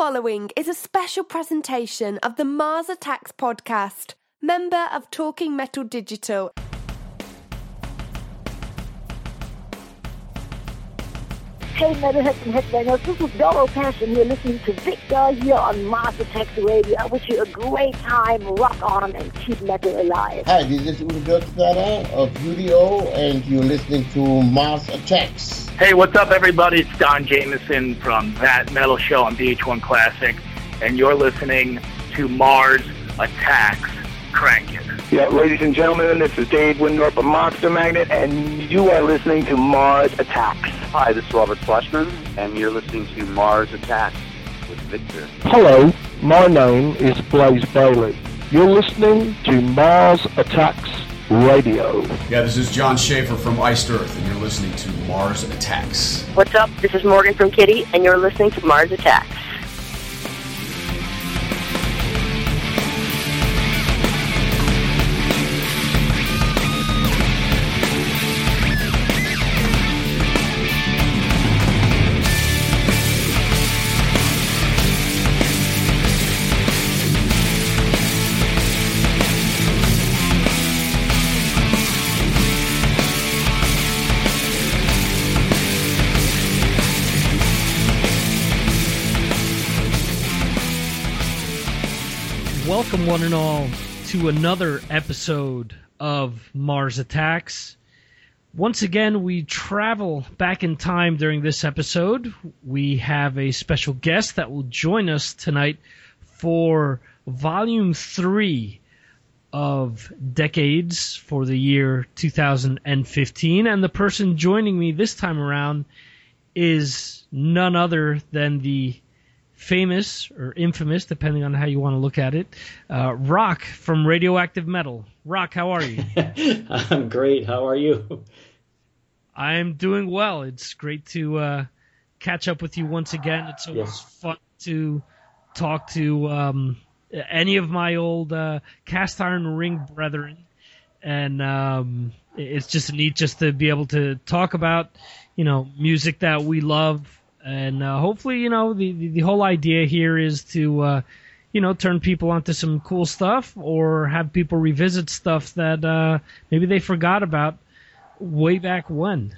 following is a special presentation of the Mars Attacks podcast, member of Talking Metal Digital. Hey, Metalheads and Headbangers, this is Doro Pesch. You're listening to Victor here on Mars Attacks Radio. I wish you a great time. Rock on and keep metal alive. Hi, this is Udo Dirkschneider of UDO, and you're listening to Mars Attacks. Hey, what's up, everybody? It's Don Jamieson from That Metal Show on VH1 Classic, and you're listening to Mars Attacks. Crank it. Yeah, ladies and gentlemen, this is Dave Wyndorf of Monster Magnet, and you are listening to Mars Attacks. Hi, this is Robert Fleischman, and you're listening to Mars Attacks with Victor. Hello, my name is Blaze Bayley. You're listening to Mars Attacks Radio. Yeah, this is Jon Schaffer from Iced Earth, and you're listening to Mars Attacks. What's up? This is Morgan from Kittie, and you're listening to Mars Attacks. One and all, to another episode of Mars Attacks. Once again, we travel back in time during this episode. We have a special guest that will join us tonight for Volume 3 of Decades for the year 2015. And the person joining me this time around is none other than the famous or infamous, depending on how you want to look at it, uh, Rock from Radioactive Metal. Rock, how are you? I'm great. How are you? I'm doing well. It's great to uh, catch up with you once again. It's always Yes. fun to talk to um, any of my old uh, cast iron ring brethren, and um, it's just neat just to be able to talk about you know music that we love and uh, hopefully, you know, the, the, the whole idea here is to, uh, you know, turn people onto some cool stuff or have people revisit stuff that uh, maybe they forgot about way back when.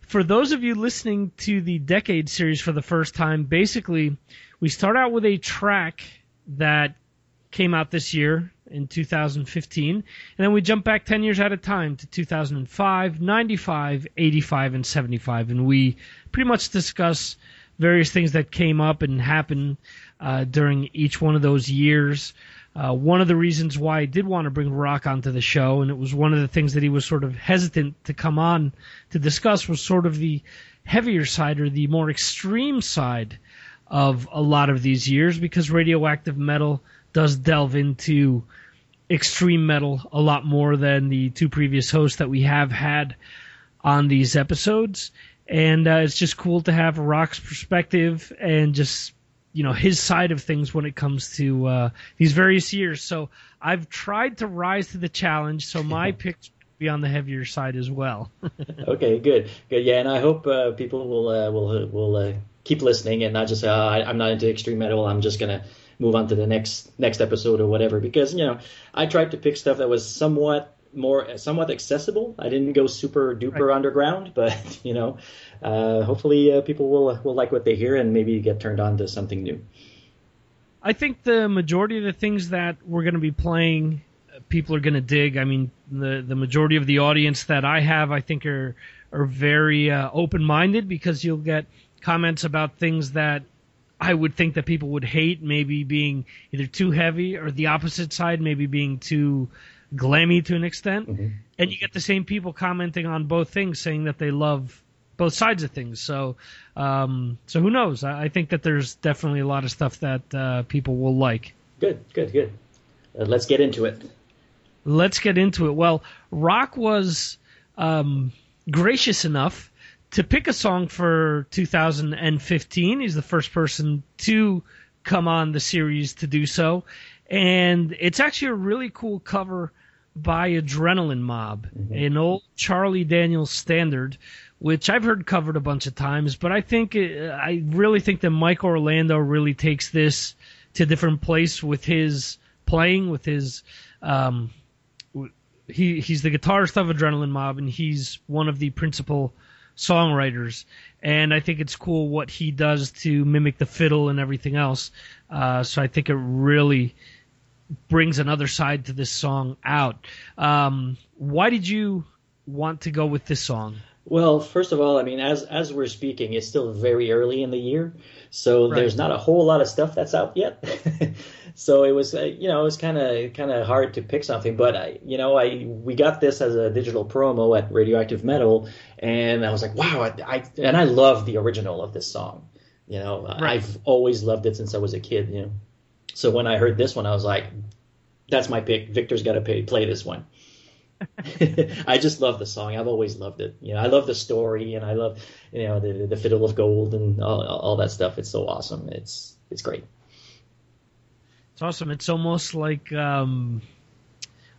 For those of you listening to the Decade series for the first time, basically, we start out with a track that came out this year in 2015, and then we jump back 10 years at a time to 2005, 95, 85, and 75, and we pretty much discuss various things that came up and happened uh, during each one of those years. Uh, one of the reasons why I did want to bring Rock onto the show, and it was one of the things that he was sort of hesitant to come on to discuss, was sort of the heavier side or the more extreme side of a lot of these years, because radioactive metal does delve into extreme metal a lot more than the two previous hosts that we have had on these episodes. And uh, it's just cool to have Rock's perspective and just you know his side of things when it comes to uh, these various years. So I've tried to rise to the challenge. So my picks be on the heavier side as well. okay, good, good. Yeah, and I hope uh, people will uh, will will uh, keep listening and not just uh, I, I'm not into extreme metal. I'm just gonna move on to the next next episode or whatever. Because you know, I tried to pick stuff that was somewhat more somewhat accessible. I didn't go super duper underground, but you know, uh, hopefully uh, people will will like what they hear and maybe get turned on to something new. I think the majority of the things that we're going to be playing, uh, people are going to dig. I mean, the the majority of the audience that I have, I think, are are very uh, open minded because you'll get comments about things that I would think that people would hate, maybe being either too heavy or the opposite side, maybe being too glammy to an extent. And you get the same people commenting on both things, saying that they love both sides of things. So, um, so who knows? I, I think that there's definitely a lot of stuff that uh, people will like. Good, good, good. Uh, let's get into it. Let's get into it. Well, Rock was um, gracious enough to pick a song for 2015. He's the first person to come on the series to do so. And it's actually a really cool cover by Adrenaline Mob, an old Charlie Daniels standard, which I've heard covered a bunch of times. But I think uh, I really think that Mike Orlando really takes this to a different place with his playing, with his um, he he's the guitarist of Adrenaline Mob, and he's one of the principal songwriters. And I think it's cool what he does to mimic the fiddle and everything else. Uh, so I think it really brings another side to this song out. Um, why did you want to go with this song? Well, first of all, I mean, as as we're speaking, it's still very early in the year, so Right. there's not a whole lot of stuff that's out yet. so it was, uh, you know, it was kind of kind of hard to pick something. But I, you know, I we got this as a digital promo at Radioactive Metal, and I was like, wow, I, I and I love the original of this song. You know, Right. I've always loved it since I was a kid. You know, so when I heard this one, I was like, that's my pick. Victor's got to pay, play this one. I just love the song. I've always loved it. You know, I love the story, and I love you know the the fiddle of gold and all, all that stuff. It's so awesome. It's it's great. It's awesome. It's almost like um,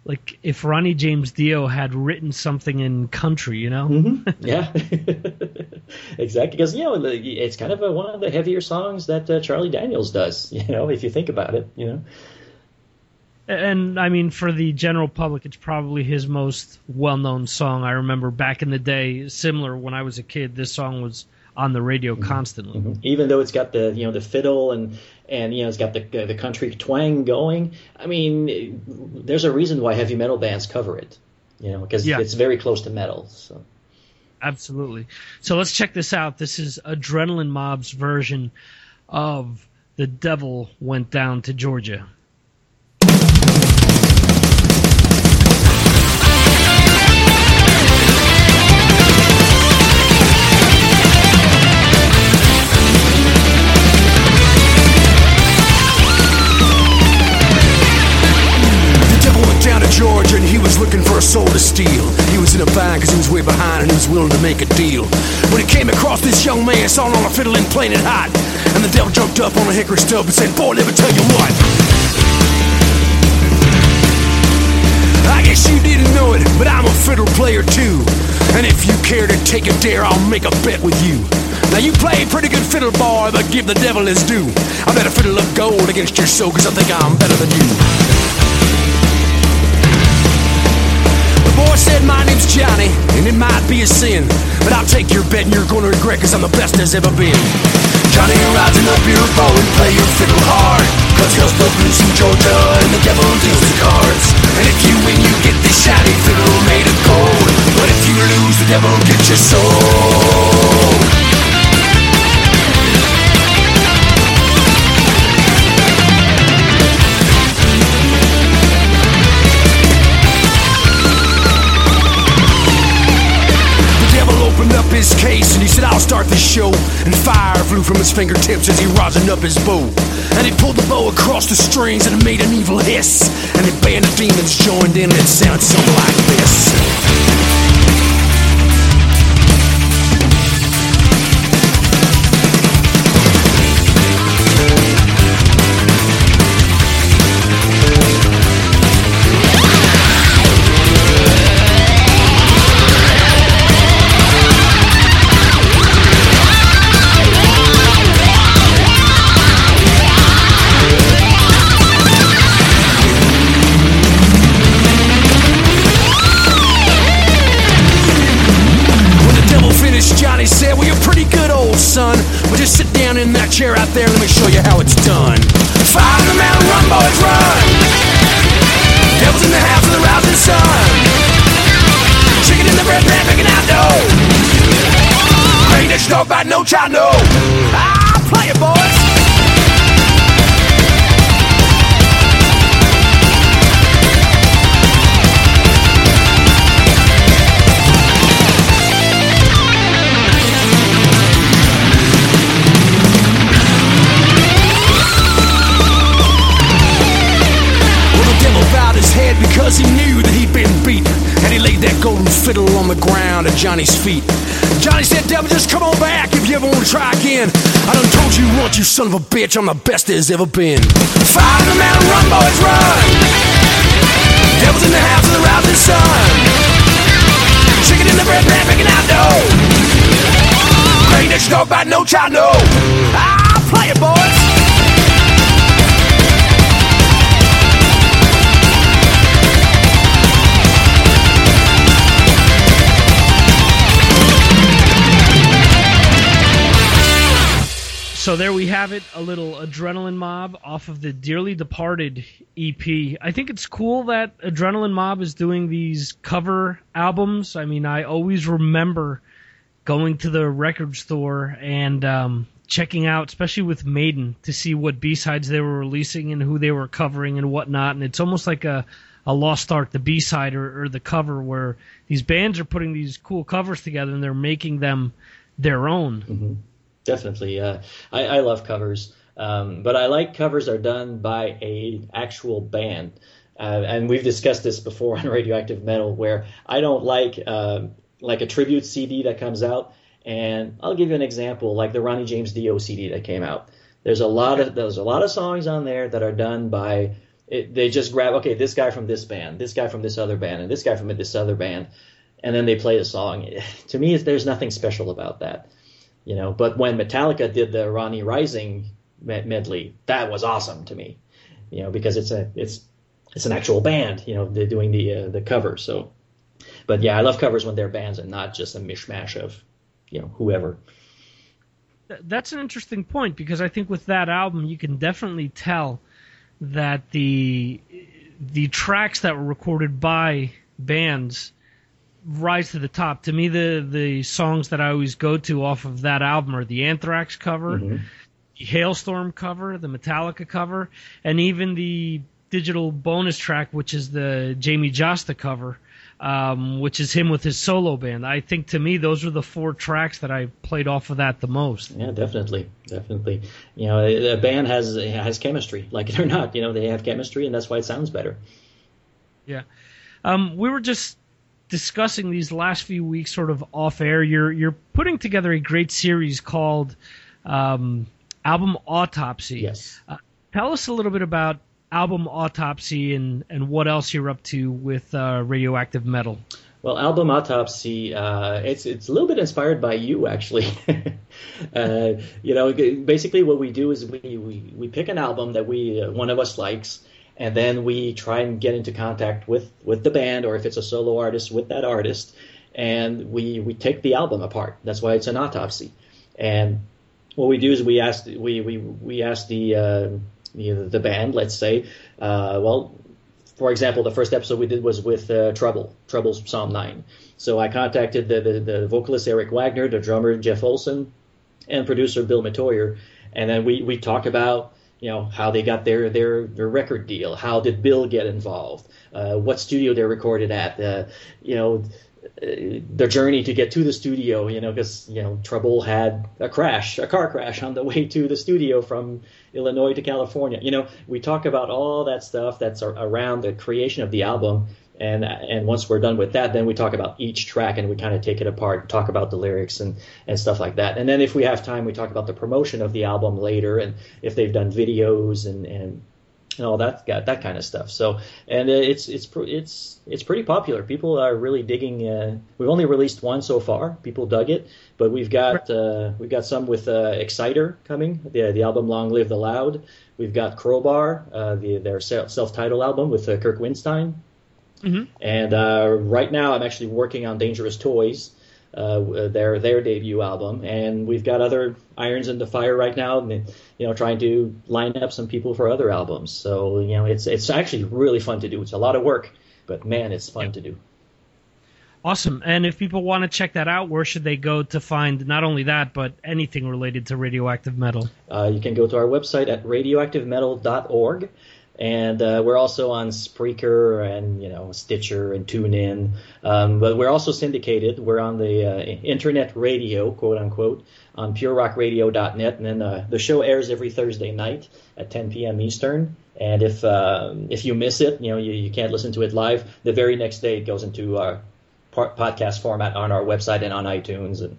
like if Ronnie James Dio had written something in country, you know? Mm-hmm. Yeah, exactly. Because you know it's kind of a, one of the heavier songs that uh, Charlie Daniels does. You know, if you think about it, you know. And I mean, for the general public, it's probably his most well-known song. I remember back in the day, similar when I was a kid, this song was on the radio constantly. even though it's got the you know the fiddle and and you know it's got the the country twang going. I mean, there's a reason why heavy metal bands cover it. You know, because Yeah. it's very close to metal. So Absolutely. So let's check this out. This is Adrenaline Mob's version of "The Devil Went Down to Georgia." A soul to steal. He was in a bind because he was way behind and he was willing to make a deal. When he came across this young man, saw him on a fiddle and playing it hot. And the devil jumped up on a hickory stub and said, Boy, let me tell you what. I guess you didn't know it, but I'm a fiddle player too. And if you care to take a dare, I'll make a bet with you. Now you play pretty good fiddle, boy, but give the devil his due. I bet a fiddle of gold against your soul, cause I think I'm better than you. Boy said, My name's Johnny, and it might be a sin. But I'll take your bet, and you're gonna regret, cause I'm the best there's ever been. Johnny rides in a beer and play your fiddle hard. Cause here's the blues in Georgia, and the devil deals the cards. And if you win, you get this shiny fiddle made of gold. But if you lose, the devil gets your soul. His case and he said, I'll start the show. And fire flew from his fingertips as he rosined up his bow. And he pulled the bow across the strings and it made an evil hiss. And the band of demons joined in and it sounded something like this. About no child, no. Ah, play it, boys. Because he knew that he'd been beat. And he laid that golden fiddle on the ground at Johnny's feet. Devil, just come on back if you ever want to try again. I done told you once, you son of a bitch, I'm the best there's ever been. Fire the mountain, run, boys, run! Devils in the house of the rising sun. Chicken in the bread pan, picking out dough. That you talk about, no child, no. Ah, play it, boys. So there we have it, a little Adrenaline Mob off of the Dearly Departed EP. I think it's cool that Adrenaline Mob is doing these cover albums. I mean, I always remember going to the record store and um, checking out, especially with Maiden, to see what B sides they were releasing and who they were covering and whatnot. And it's almost like a a lost art, the B side or, or the cover, where these bands are putting these cool covers together and they're making them their own. Mm-hmm. Definitely, uh, I, I love covers, um, but I like covers are done by a actual band. Uh, and we've discussed this before on Radioactive Metal, where I don't like uh, like a tribute CD that comes out. And I'll give you an example, like the Ronnie James Dio CD that came out. There's a lot of there's a lot of songs on there that are done by it, they just grab okay this guy from this band, this guy from this other band, and this guy from this other band, and then they play the song. To me, there's nothing special about that, you know. But when Metallica did the Ronnie Rising medley, that was awesome to me, you know, because it's a it's it's an actual band, you know, they're doing the uh, the cover. So, but yeah, I love covers when they're bands and not just a mishmash of you know whoever. That's an interesting point because I think with that album you can definitely tell that the the tracks that were recorded by bands rise to the top. To me, the the songs that I always go to off of that album are the Anthrax cover, Mm-hmm. the Halestorm cover, the Metallica cover, and even the digital bonus track, which is the Jamey Jasta cover, um, which is him with his solo band. I think to me those are the four tracks that I played off of that the most. Yeah, definitely, definitely. You know, a band has has chemistry, like it or not. You know, they have chemistry, and that's why it sounds better. Yeah. Um, we were just discussing these last few weeks, sort of off air. You're you're putting together a great series called um, Album Autopsy. Yes. Uh, tell us a little bit about Album Autopsy and and what else you're up to with uh, Radioactive Metal. Well, album autopsy, uh, it's it's a little bit inspired by you actually. uh, you know, basically what we do is we, we, we pick an album that we uh, one of us likes, and then we try and get into contact with with the band, or if it's a solo artist, with that artist, and we we take the album apart. That's why it's an autopsy. And what we do is we ask we we we ask the uh, the, the band, let's say, uh, well, for example, the first episode we did was with uh, Trouble, Trouble's Psalm 9. So I contacted the, the, the vocalist Eric Wagner, the drummer Jeff Olson, and producer Bill Metoyer, and then we, we talk about you know how they got their their their record deal, how did Bill get involved, uh, what studio they recorded at, uh, you know their journey to get to the studio, you know, because you know Trouble had a crash, a car crash on the way to the studio from Illinois to California. You know, we talk about all that stuff that's around the creation of the album, and and once we're done with that, then we talk about each track and we kind of take it apart, talk about the lyrics and and stuff like that. And then if we have time, we talk about the promotion of the album later, and if they've done videos and and and all that that kind of stuff. So, and it's it's it's it's pretty popular. People are really digging. Uh, we've only released one so far. People dug it, but we've got uh, we've got some with uh, Exciter coming. The the album Long Live the Loud. We've got Crowbar, uh, the their self-titled album with uh, Kirk Windstein. Mm-hmm. And uh, right now, I'm actually working on Dangerous Toys. Uh, their their debut album, and we've got other irons in the fire right now. And, you know, trying to line up some people for other albums. So you know, it's it's actually really fun to do. It's a lot of work, but man, it's fun to do. Awesome. And if people want to check that out, where should they go to find not only that, but anything related to radioactive metal? Uh, you can go to our website at radioactivemetal.org. And uh, we're also on Spreaker and you know Stitcher and TuneIn, um, but we're also syndicated. We're on the uh, internet radio, quote unquote, on PureRockRadio.net, and then uh, the show airs every Thursday night at 10 p.m. Eastern. And if um, if you miss it, you know you, you can't listen to it live. The very next day it goes into our podcast format on our website and on iTunes and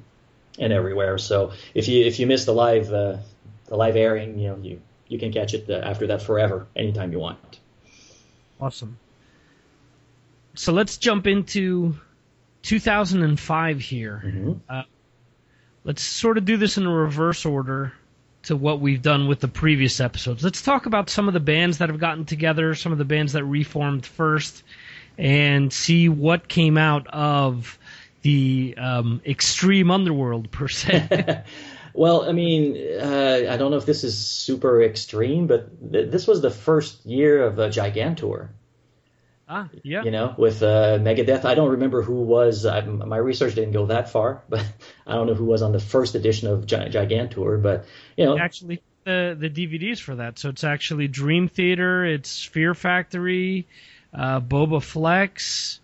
and everywhere. So if you if you miss the live uh, the live airing, you know you you can catch it uh, after that forever, anytime you want. Awesome. so let's jump into 2005 here. Mm-hmm. Uh, let's sort of do this in a reverse order to what we've done with the previous episodes. Let's talk about some of the bands that have gotten together, some of the bands that reformed first, and see what came out of the um, extreme underworld per se. Well, I mean, uh, I don't know if this is super extreme, but th- this was the first year of a Gigantour. ah, yeah. You know, with uh, Megadeth. I don't remember who was. I, my research didn't go that far, but I don't know who was on the first edition of Gigantour. But you know, actually the the DVDs for that. So it's actually Dream Theater, it's Fear Factory, uh, Bobaflex,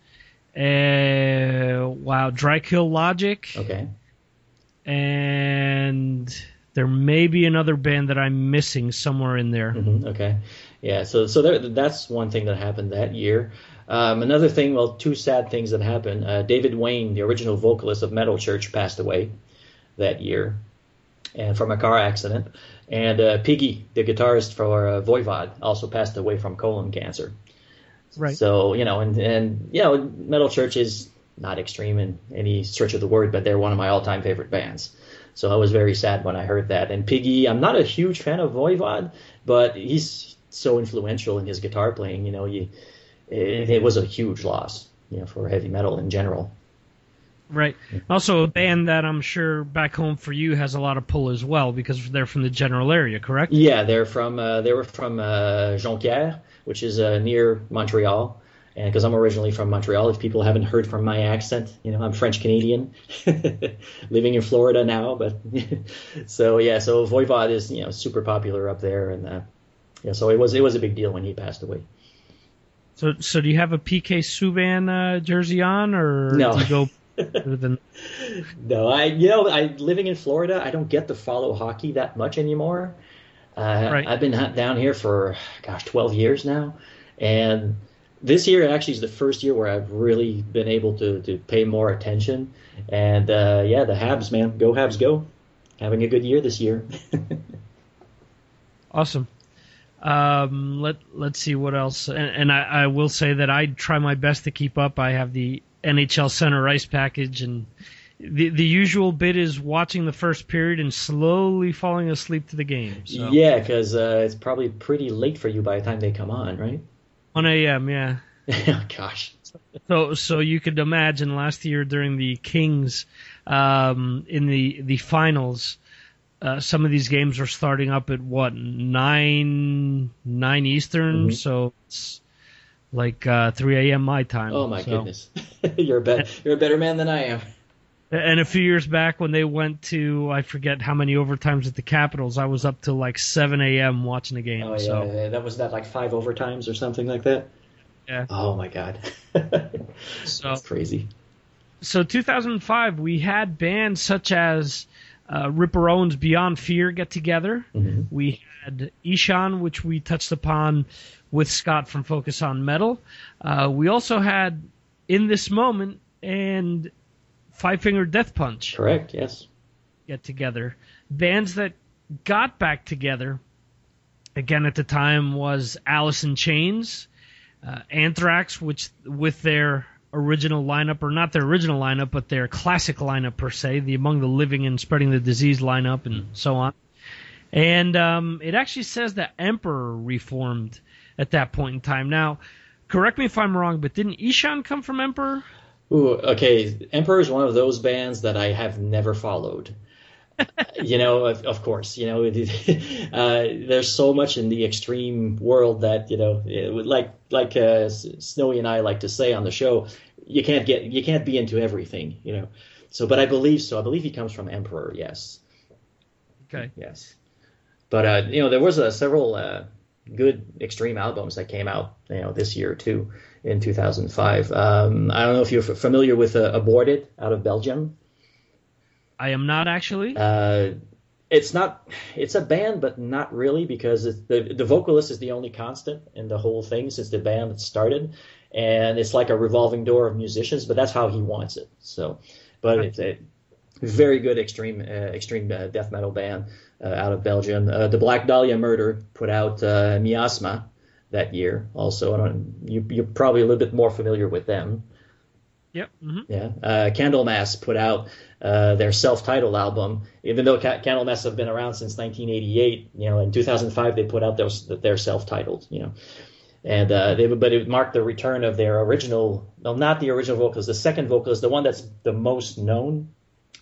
uh, wow, Dry Kill Logic, okay. And there may be another band that I'm missing somewhere in there. hmm Okay. Yeah. So so there, that's one thing that happened that year. Um, another thing, well, two sad things that happened. Uh, David Wayne, the original vocalist of Metal Church, passed away that year, and from a car accident. And uh, Piggy, the guitarist for uh, Voivod, also passed away from colon cancer. Right. So you know, and and you know, Metal Church is not extreme in any stretch of the word, but they're one of my all-time favorite bands. So I was very sad when I heard that. And Piggy, I'm not a huge fan of Voivod, but he's so influential in his guitar playing. You know, you, it, it was a huge loss, you know, for heavy metal in general. Right. Also, a band that I'm sure back home for you has a lot of pull as well because they're from the general area, correct? Yeah, they're from uh, they were from uh, Jonquière, which is uh, near Montreal. And because I'm originally from Montreal, if people haven't heard from my accent, you know, I'm French Canadian, living in Florida now. But so yeah, so Voivod is you know super popular up there, and uh, yeah, so it was it was a big deal when he passed away. So, so do you have a PK Subban uh, jersey on, or No. go than No, I you know I living in Florida, I don't get to follow hockey that much anymore. Uh, Right. I've been down here for gosh, 12 years now, and this year actually is the first year where I've really been able to to pay more attention. And uh, yeah, the Habs, man, go Habs, go! Having a good year this year. Awesome. Um, let Let's see what else. And, and I, I will say that I try my best to keep up. I have the NHL Center Ice package, and the the usual bit is watching the first period and slowly falling asleep to the game. So. Yeah, because uh, it's probably pretty late for you by the time they come on, right? 1 a.m. Yeah. oh, Gosh. So so you could imagine last year during the Kings um, in the the finals. Uh, some of these games are starting up at what nine nine Eastern, Mhm. so it's like uh, 3 a.m. my time. Oh my So- goodness, you're a bet you're a better man than I am. And a few years back, when they went to I forget how many overtimes at the Capitals, I was up till like 7 a.m. watching the game. Oh yeah, so yeah, that was that like five overtimes or something like that. Yeah. Oh my god. So That's crazy. so 2005 we had bands such as uh, Ripper Owens Beyond Fear get together. Mhm. We had Ihsahn, which we touched upon with Scott from Focus on Metal. Uh, we also had In This Moment and Five Finger Death Punch Correct. Yes. get together. Bands that got back together again at the time was Alice in Chains, uh, Anthrax, which with their original lineup, or not their original lineup, but their classic lineup per se, the Among the Living and Spreading the Disease lineup, and so on. And um, it actually says that Emperor reformed at that point in time. Now, correct me if I'm wrong, but didn't Ihsahn come from Emperor? Ooh, okay. Emperor is one of those bands that I have never followed. you know, of, of course, you know, uh, there's so much in the extreme world that you know, like like uh, Snowy and I like to say on the show, you can't get you can't be into everything, you know. So, but I believe so. I believe he comes from Emperor. Yes. Okay. Yes. But uh, you know, there was uh, several uh, good extreme albums that came out, you know, this year too, in 2005. Um, I don't know if you're f- familiar with uh, Aborted out of Belgium. I am not actually. Uh, it's not. It's a band, but not really because it's, the the vocalist is the only constant in the whole thing since the band started, and it's like a revolving door of musicians. But that's how he wants it. So, but it's a very good extreme uh, extreme uh, death metal band uh, out of Belgium. Uh, the Black Dahlia Murder put out uh, Miasma that year. Also, I don't, you, you're probably a little bit more familiar with them. Yep. Mm-hmm. Yeah. Uh, Candlemass put out uh, their self-titled album, even though Ca- Candlemass have been around since 1988. You know, in 2005 they put out their their self-titled. You know, and uh, they but it marked the return of their original. Well, not the original vocalist. The second vocalist, the one that's the most known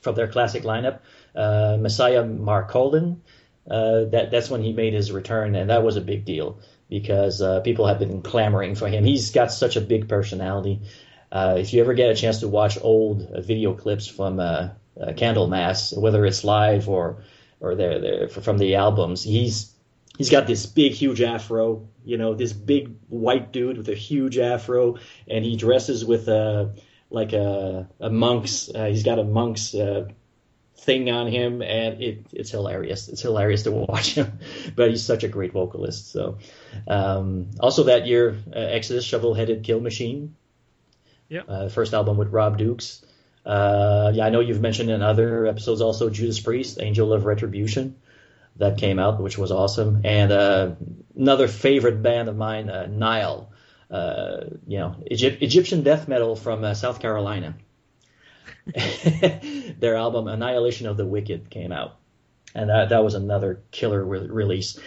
from their classic lineup, uh, Messiah Marcolin. Uh, that that's when he made his return, and that was a big deal because uh, people have been clamoring for him. He's got such a big personality. Uh, if you ever get a chance to watch old uh, video clips from uh, uh, Candlemass, whether it's live or or from the albums, he's he's got this big, huge afro. You know, this big white dude with a huge afro, and he dresses with a like a, a monk's. Uh, he's got a monk's thing on him, and it, it's hilarious. It's hilarious to watch him, but he's such a great vocalist. So, um, also that year, uh, Exodus, Shovel-Headed Kill Machine, yeah, uh, first album with Rob Dukes. Uh, yeah, I know you've mentioned in other episodes also Judas Priest, Angel of Retribution, that came out, which was awesome. And uh, another favorite band of mine, uh, Nile, uh, you know, Egypt, Egyptian death metal from uh, South Carolina. Their album Annihilation of the Wicked came out, and that that was another killer re- release.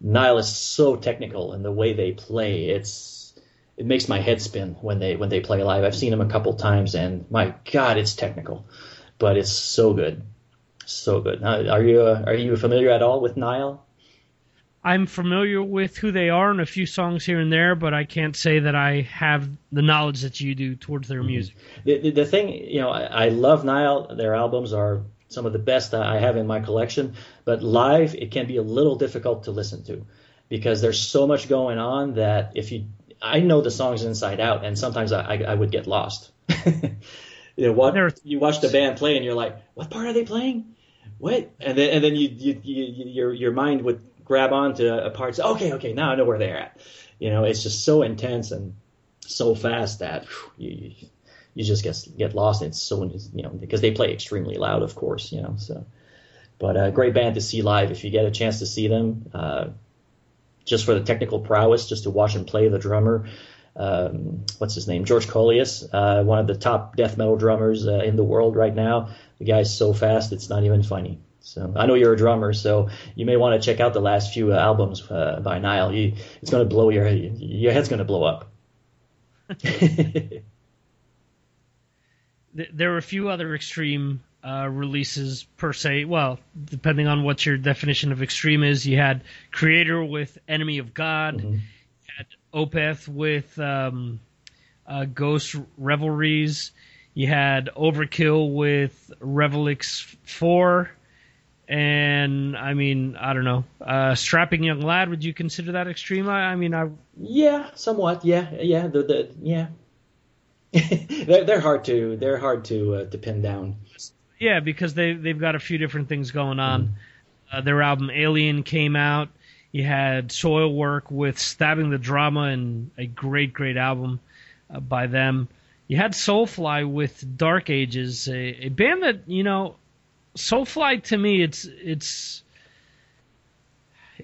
Nile is so technical in the way they play. It's it makes my head spin when they when they play live. I've seen them a couple times, and my God, it's technical, but it's so good, so good. Now, are you uh, are you familiar at all with Nile? I'm familiar with who they are and a few songs here and there, but I can't say that I have the knowledge that you do towards their mm-hmm. music. The, the, the thing, you know, I, I love Nile. Their albums are some of the best I have in my collection, but live it can be a little difficult to listen to because there's so much going on that if you, I know the songs inside out, and sometimes I, I, I would get lost. you know, what you watch the band play and you're like, what part are they playing? What? And then and then you, you, you your your mind would grab onto a part. Say, okay, okay, now I know where they're at. You know, it's just so intense and so fast that whew, you, you just get get lost. It's so you know because they play extremely loud, of course. You know, so but a great band to see live if you get a chance to see them. Uh, just for the technical prowess, just to watch them play. The drummer, um, what's his name, George Kollias, uh, one of the top death metal drummers uh, in the world right now. The guy's so fast, it's not even funny. So I know you're a drummer, so you may want to check out the last few uh, albums uh, by Nile. You, it's going to blow your your head's going to blow up. there were a few other extreme uh, releases per se. Well, depending on what your definition of extreme is, you had Kreator with Enemy of God, Mm-hmm. you had Opeth with um, uh, Ghost Reveries, you had Overkill with Revelix Four, and I mean, I don't know, uh, Strapping Young Lad. Would you consider that extreme? I, I mean, I Yeah, somewhat. Yeah, yeah. The, the yeah. they're, they're hard to they're hard to uh, to pin down. Yeah, because they they've got a few different things going on. Uh, their album Alien came out. You had Soilwork with Stabbing the Drama and a great great album uh, by them. You had Soulfly with Dark Ages, a, a band that you know. Soulfly to me, it's it's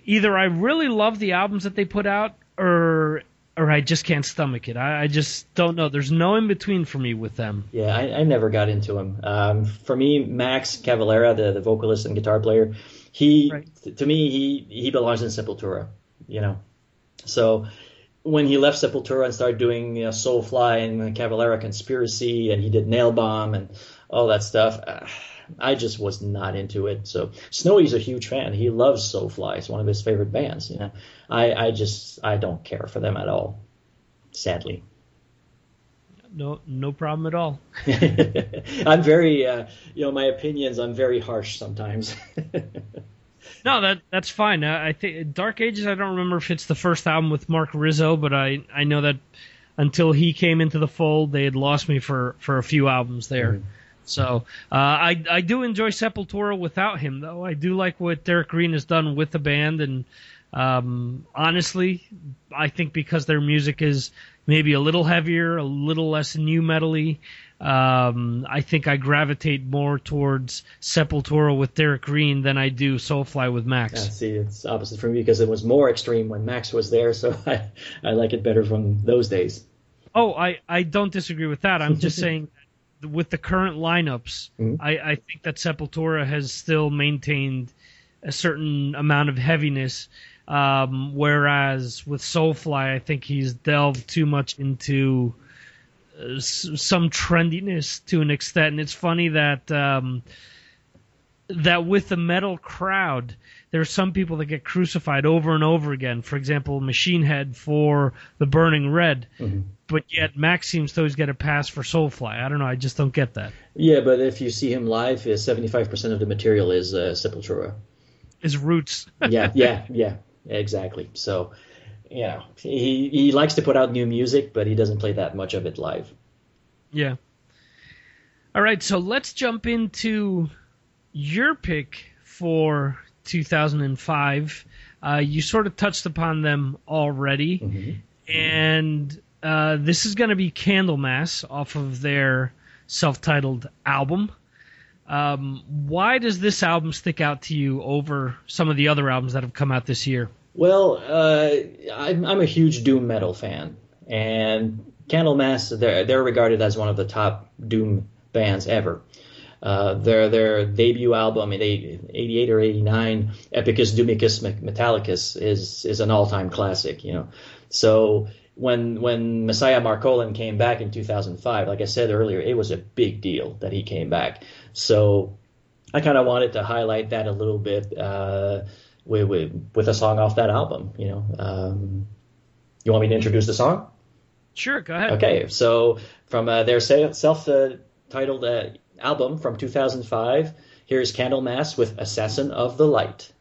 either I really love the albums that they put out, or or I just can't stomach it. I, I just don't know. There's no in between for me with them. Yeah, I, I never got into him. Um, for me, Max Cavalera, the, the vocalist and guitar player, he t- to me he he belongs in Sepultura. You know, so when he left Sepultura and started doing you know, Soulfly and Cavalera Conspiracy, and he did Nail Bomb and all that stuff. Uh, I just was not into it. So Snowy's a huge fan. He loves Soulfly. It's one of his favorite bands. You know, I, I just I don't care for them at all. Sadly, No, no problem at all. I'm very uh, you know my opinions. I'm very harsh sometimes. No, that that's fine. Uh, I think Dark Ages. I don't remember if it's the first album with Mark Rizzo, but I I know that until he came into the fold, they had lost me for for a few albums there. So uh, I I do enjoy Sepultura without him though. I do like what Derrick Green has done with the band, and Um, honestly, I think because their music is maybe a little heavier, a little less new metally. Um, I think I gravitate more towards Sepultura with Derrick Green than I do Soulfly with Max. Yeah, see, it's opposite for me because it was more extreme when Max was there, so I, I like it better from those days. Oh, I, I don't disagree with that. I'm just saying with the current lineups, Mm-hmm. I, I think that Sepultura has still maintained a certain amount of heaviness. Um, whereas with Soulfly, I think he's delved too much into uh, s- some trendiness to an extent. And it's funny that um, that with the metal crowd, there are some people that get crucified over and over again. For example, Machine Head for the Burning Red, but yet Max seems to always get a pass for Soulfly. I don't know. I just don't get that. Yeah, but if you see him live, seventy-five percent of the material is uh, Sepultura. His roots. yeah, yeah, yeah, exactly. So, you know, he he likes to put out new music, but he doesn't play that much of it live. Yeah. All right, so let's jump into your pick for 2005. Uh, you sort of touched upon them already, and uh, this is going to be Candlemass off of their self-titled album. Um, why does this album stick out to you over some of the other albums that have come out this year? Well, uh, I'm, I'm a huge doom metal fan, and Candlemass they're they're regarded as one of the top doom bands ever. Uh, their their debut album in 88 or 89, Epicus Doomicus Metallicus, is is an all time classic. You know, so when when Messiah Marcolin came back in 2005, like I said earlier, it was a big deal that he came back. So I kind of wanted to highlight that a little bit uh, with, with with a song off that album. You know, um, you want me to introduce the song? Sure, go ahead. Okay, so from uh, their self-titled uh, album from 2005, here's Candlemass with "Assassin of the Light."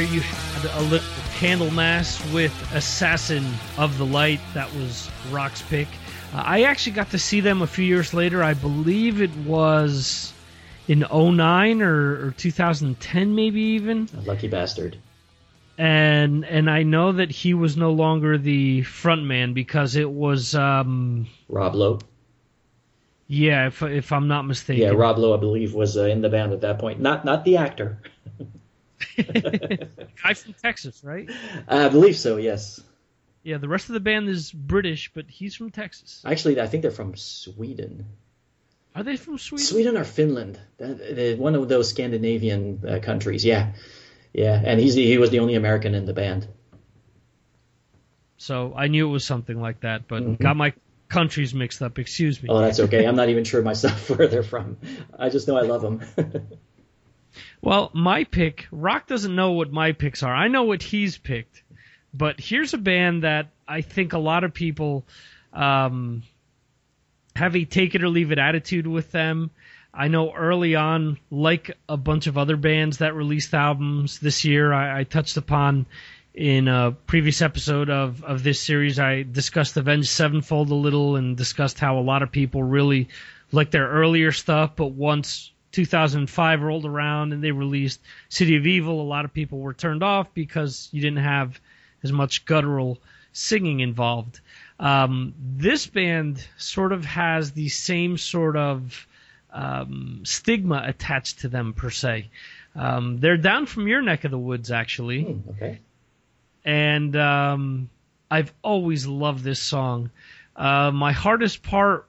There you had a little Candlemass with Assassin of the Light. That was Rock's pick. Uh, I actually got to see them a few years later. I believe it was in 09 or, or 2010, maybe even. A lucky bastard. And and I know that he was no longer the front man because it was um, Rob Lowe. Yeah, if if I'm not mistaken. Yeah, Rob Lowe, I believe, was uh, in the band at that point. Not not the actor. Guy from Texas, right? I believe so. Yes. Yeah, the rest of the band is British, but he's from Texas. Actually, I think they're from Sweden. Are they from Sweden? Sweden or Finland? One of those Scandinavian uh, countries. Yeah, yeah. And he's he was the only American in the band. So I knew it was something like that, but mm-hmm. got my countries mixed up. Excuse me. Oh, that's okay. I'm not even sure myself where they're from. I just know I love them. well, my pick, Rock doesn't know what my picks are. I know what he's picked. But here's a band that I think a lot of people um, have a take it or leave it attitude with them. I know early on, like a bunch of other bands that released albums this year, I, I touched upon in a previous episode of, of this series, I discussed Avenged Sevenfold a little and discussed how a lot of people really like their earlier stuff, but once 2005 rolled around and they released City of Evil, a lot of people were turned off because you didn't have as much guttural singing involved. Um, this band sort of has the same sort of um, stigma attached to them per se. Um, they're down from your neck of the woods, actually. Mm, okay and um, I've always loved this song. Uh, my hardest part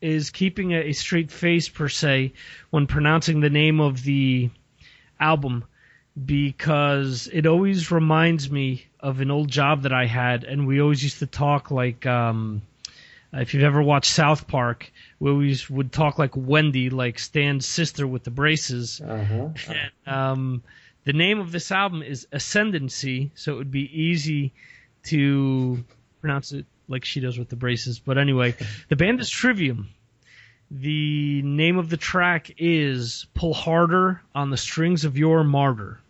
is keeping a, a, straight face per se when pronouncing the name of the album because it always reminds me of an old job that I had, and we always used to talk like. Um, if you've ever watched South Park, we always would talk like Wendy, like Stan's sister with the braces. Uh-huh. And, um, the name of this album is Ascendancy, so it would be easy to pronounce it like she does with the braces. But anyway, the band is Trivium. The name of the track is Pull Harder on the Strings of Your Martyr.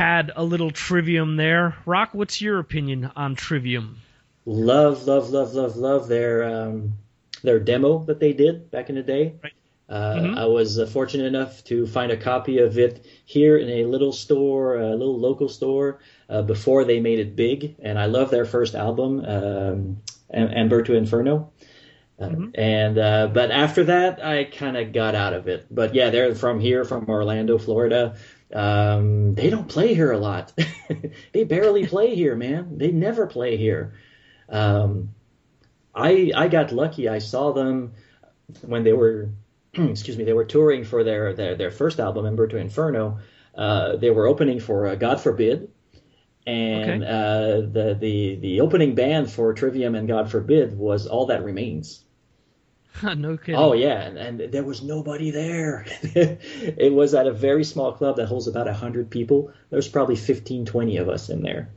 Had a little trivium there. Rock, what's your opinion on trivium? Love, love, love, love, love their um, their demo that they did back in the day. Right. Uh, Mhm. I was uh, fortunate enough to find a copy of it here in a little store, a little local store, uh, before they made it big. And I love their first album, um, Am- Ember to Inferno. Uh, And uh, but after that, I kind of got out of it. But yeah, they're from here, from Orlando, Florida. Um, they don't play here a lot. they barely play here, man. They never play here. Um, I I got lucky. I saw them when they were excuse me they were touring for their their, their first album, Ember to Inferno. Uh, they were opening for uh, God Forbid, and Okay. uh, the the the opening band for Trivium and God Forbid was All That Remains. no kidding. Oh yeah, and, and there was nobody there. it was at a very small club that holds about hundred people. There's probably 15, 20 of us in there.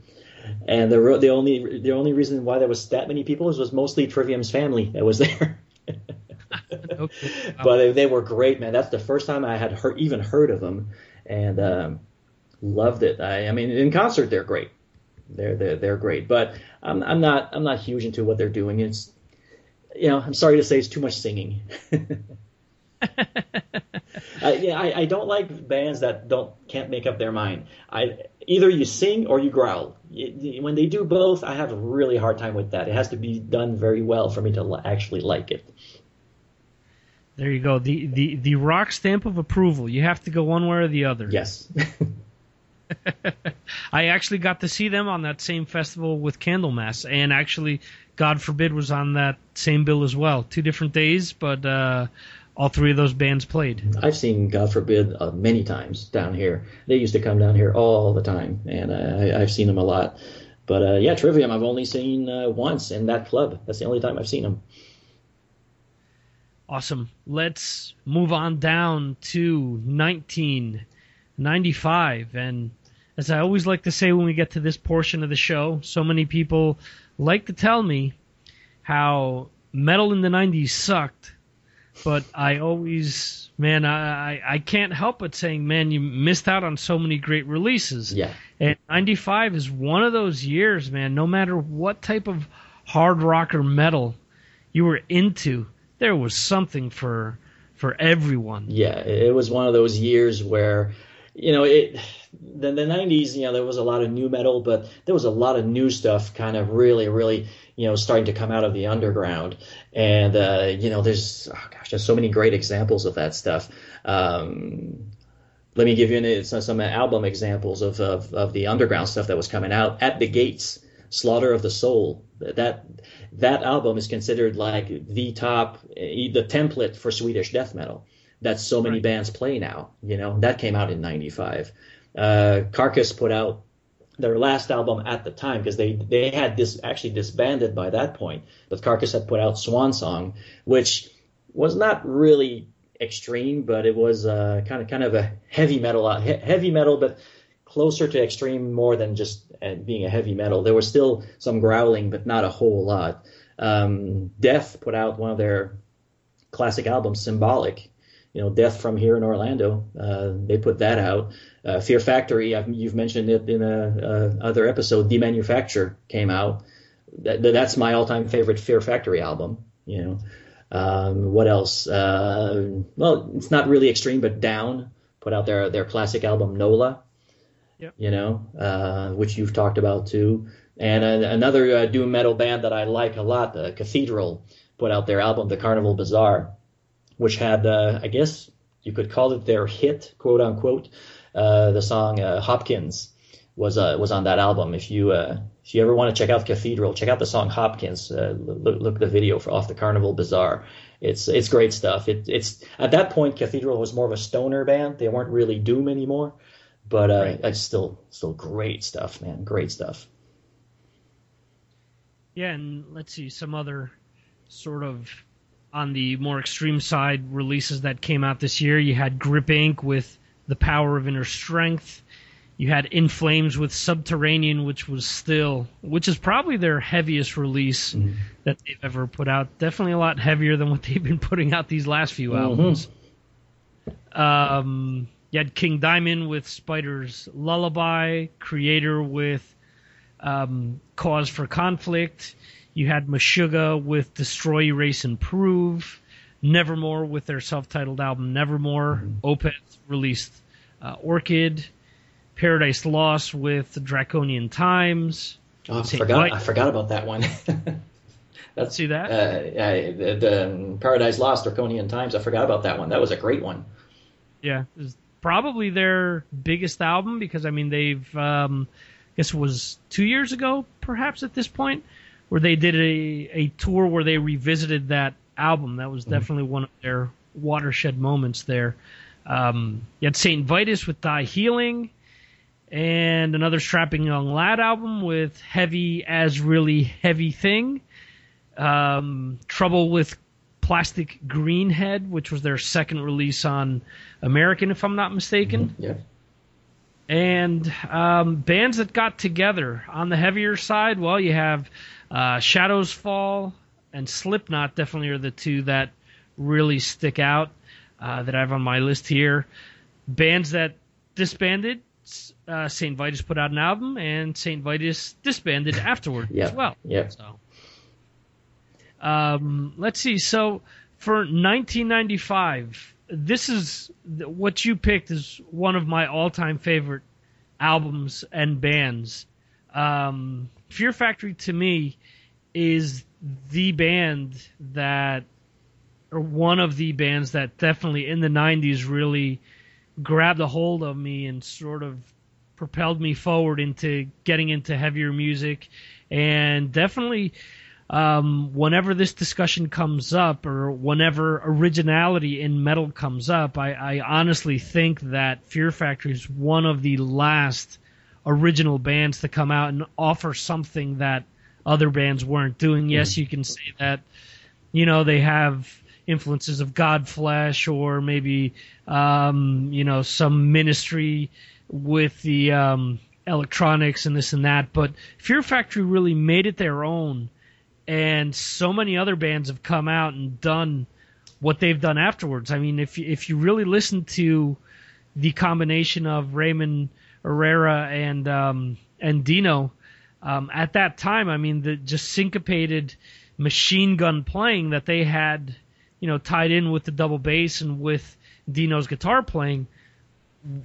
And the the only the only reason why there was that many people was, was mostly Trivium's family that was there. Kidding. but they, they were great, man. That's the first time I had heard, even heard of them, and um, loved it. I, I mean, in concert they're great. They're they're they're great, but I'm I'm not I'm not huge into what they're doing. It's you know I'm sorry to say it's too much singing. I, uh, yeah, I, I don't like bands that don't can't make up their mind. I either you sing or you growl. When they do both, I have a really hard time with that. It has to be done very well for me to actually like it. There you go. The, the the rock stamp of approval. You have to go one way or the other. Yes. I actually got to see them on that same festival with Candlemass, and actually, God forbid, was on that same bill as well. Two different days, but uh, all three of those bands played. I've seen God forbid uh, many times down here. They used to come down here all the time, and uh, I, I've seen them a lot. But uh, yeah, Trivium I've only seen uh, once in that club. That's the only time I've seen them. Awesome. Let's move on down to 1995. And as I always like to say when we get to this portion of the show, so many people like to tell me how metal in the 90s sucked. But I always, man, I, I, can't help but saying, man, you missed out on so many great releases. Yeah. And 95 is one of those years, man, no matter what type of hard rock or metal you were into, there was something for for everyone. Yeah, it was one of those years where, you know, it. The, the 90s, you know, there was a lot of new metal, but there was a lot of new stuff kind of really, really, you know, starting to come out of the underground. And, uh, you know, there's, oh gosh, there's so many great examples of that stuff. Um, let me give you an, some, some album examples of, of, of the underground stuff that was coming out. At the Gates, Slaughter of the Soul. That that album is considered like the top, eh, the template for Swedish death metal that so many bands play now. You know, that came out in '95. Uh, Carcass put out their last album at the time because they they had this actually disbanded by that point, but Carcass had put out Swan Song, which was not really extreme, but it was uh, kind of kind of a heavy metal, uh, he- heavy metal, but closer to extreme more than just uh, being a heavy metal. There was still some growling, but not a whole lot. Um, Death put out one of their classic albums, Symbolic. You know, Death from here in Orlando. Uh, they put that out. Uh, Fear Factory, I've, you've mentioned it in a, a other episode. Demanufacture came out. That, that's my all-time favorite Fear Factory album. You know, um, what else? Uh, well, it's not really extreme, but Down put out their their classic album Nola. Yep. You know, uh, which you've talked about too. And uh, another uh, doom metal band that I like a lot, Cathedral, put out their album The Carnival Bizarre, which had, uh, I guess you could call it their hit, quote unquote. Uh, the song uh, Hopkins was uh, was on that album. If you uh, if you ever want to check out Cathedral, check out the song Hopkins. Uh, look, look the video for off the Carnival Bizarre. It's it's great stuff. It, it's at that point Cathedral was more of a stoner band. They weren't really doom anymore, but uh, it's still still great stuff, man. Great stuff. Yeah, and let's see some other sort of on the more extreme side releases that came out this year. You had Grip Inc. with The Power of Inner Strength. You had In Flames with Subterranean, which was still, which is probably their heaviest release that they've ever put out. Definitely a lot heavier than what they've been putting out these last few albums. Um, you had King Diamond with Spider's Lullaby, Kreator with um, Cause for Conflict. You had Meshuggah with Destroy, Erase, Improve. Nevermore with their self-titled album Nevermore. Mm-hmm. Opeth released uh, Orchid. Paradise Lost with Draconian Times. Oh, I Saint forgot. White- I forgot about that one. Let's see that. Uh, I, the, the Paradise Lost, Draconian Times. I forgot about that one. That was a great one. Yeah, it was probably their biggest album because I mean they've um, I guess it was two years ago perhaps at this point where they did a a tour where they revisited that album. That was definitely one of their watershed moments there. Um, you had Saint Vitus with Die Healing, and another strapping young lad album with Heavy as Really Heavy Thing. Um, Trouble with Plastic Greenhead, which was their second release on American, if I'm not mistaken. Yeah. And um, bands that got together on the heavier side, well, you have uh, Shadows Fall and Slipknot. Definitely are the two that really stick out uh, that I have on my list here. Bands that disbanded. Uh, Saint Vitus put out an album, and Saint Vitus disbanded afterward Yeah. as well. Yeah. So, um, let's see. So for 1995, this is what you picked is one of my all-time favorite albums and bands. Um, Fear Factory to me is the band that, or one of the bands that definitely in the 90s really grabbed a hold of me and sort of propelled me forward into getting into heavier music. And definitely um, whenever this discussion comes up or whenever originality in metal comes up, I, I honestly think that Fear Factory is one of the last original bands to come out and offer something that other bands weren't doing. Yes, you can say that, you know, they have influences of Godflesh or maybe, um, you know, some ministry with the um, electronics and this and that, but Fear Factory really made it their own and so many other bands have come out and done what they've done afterwards. I mean, if if you really listen to the combination of Raymond Herrera and um, and Dino um, at that time, I mean, the just syncopated machine gun playing that they had, you know, tied in with the double bass and with Dino's guitar playing.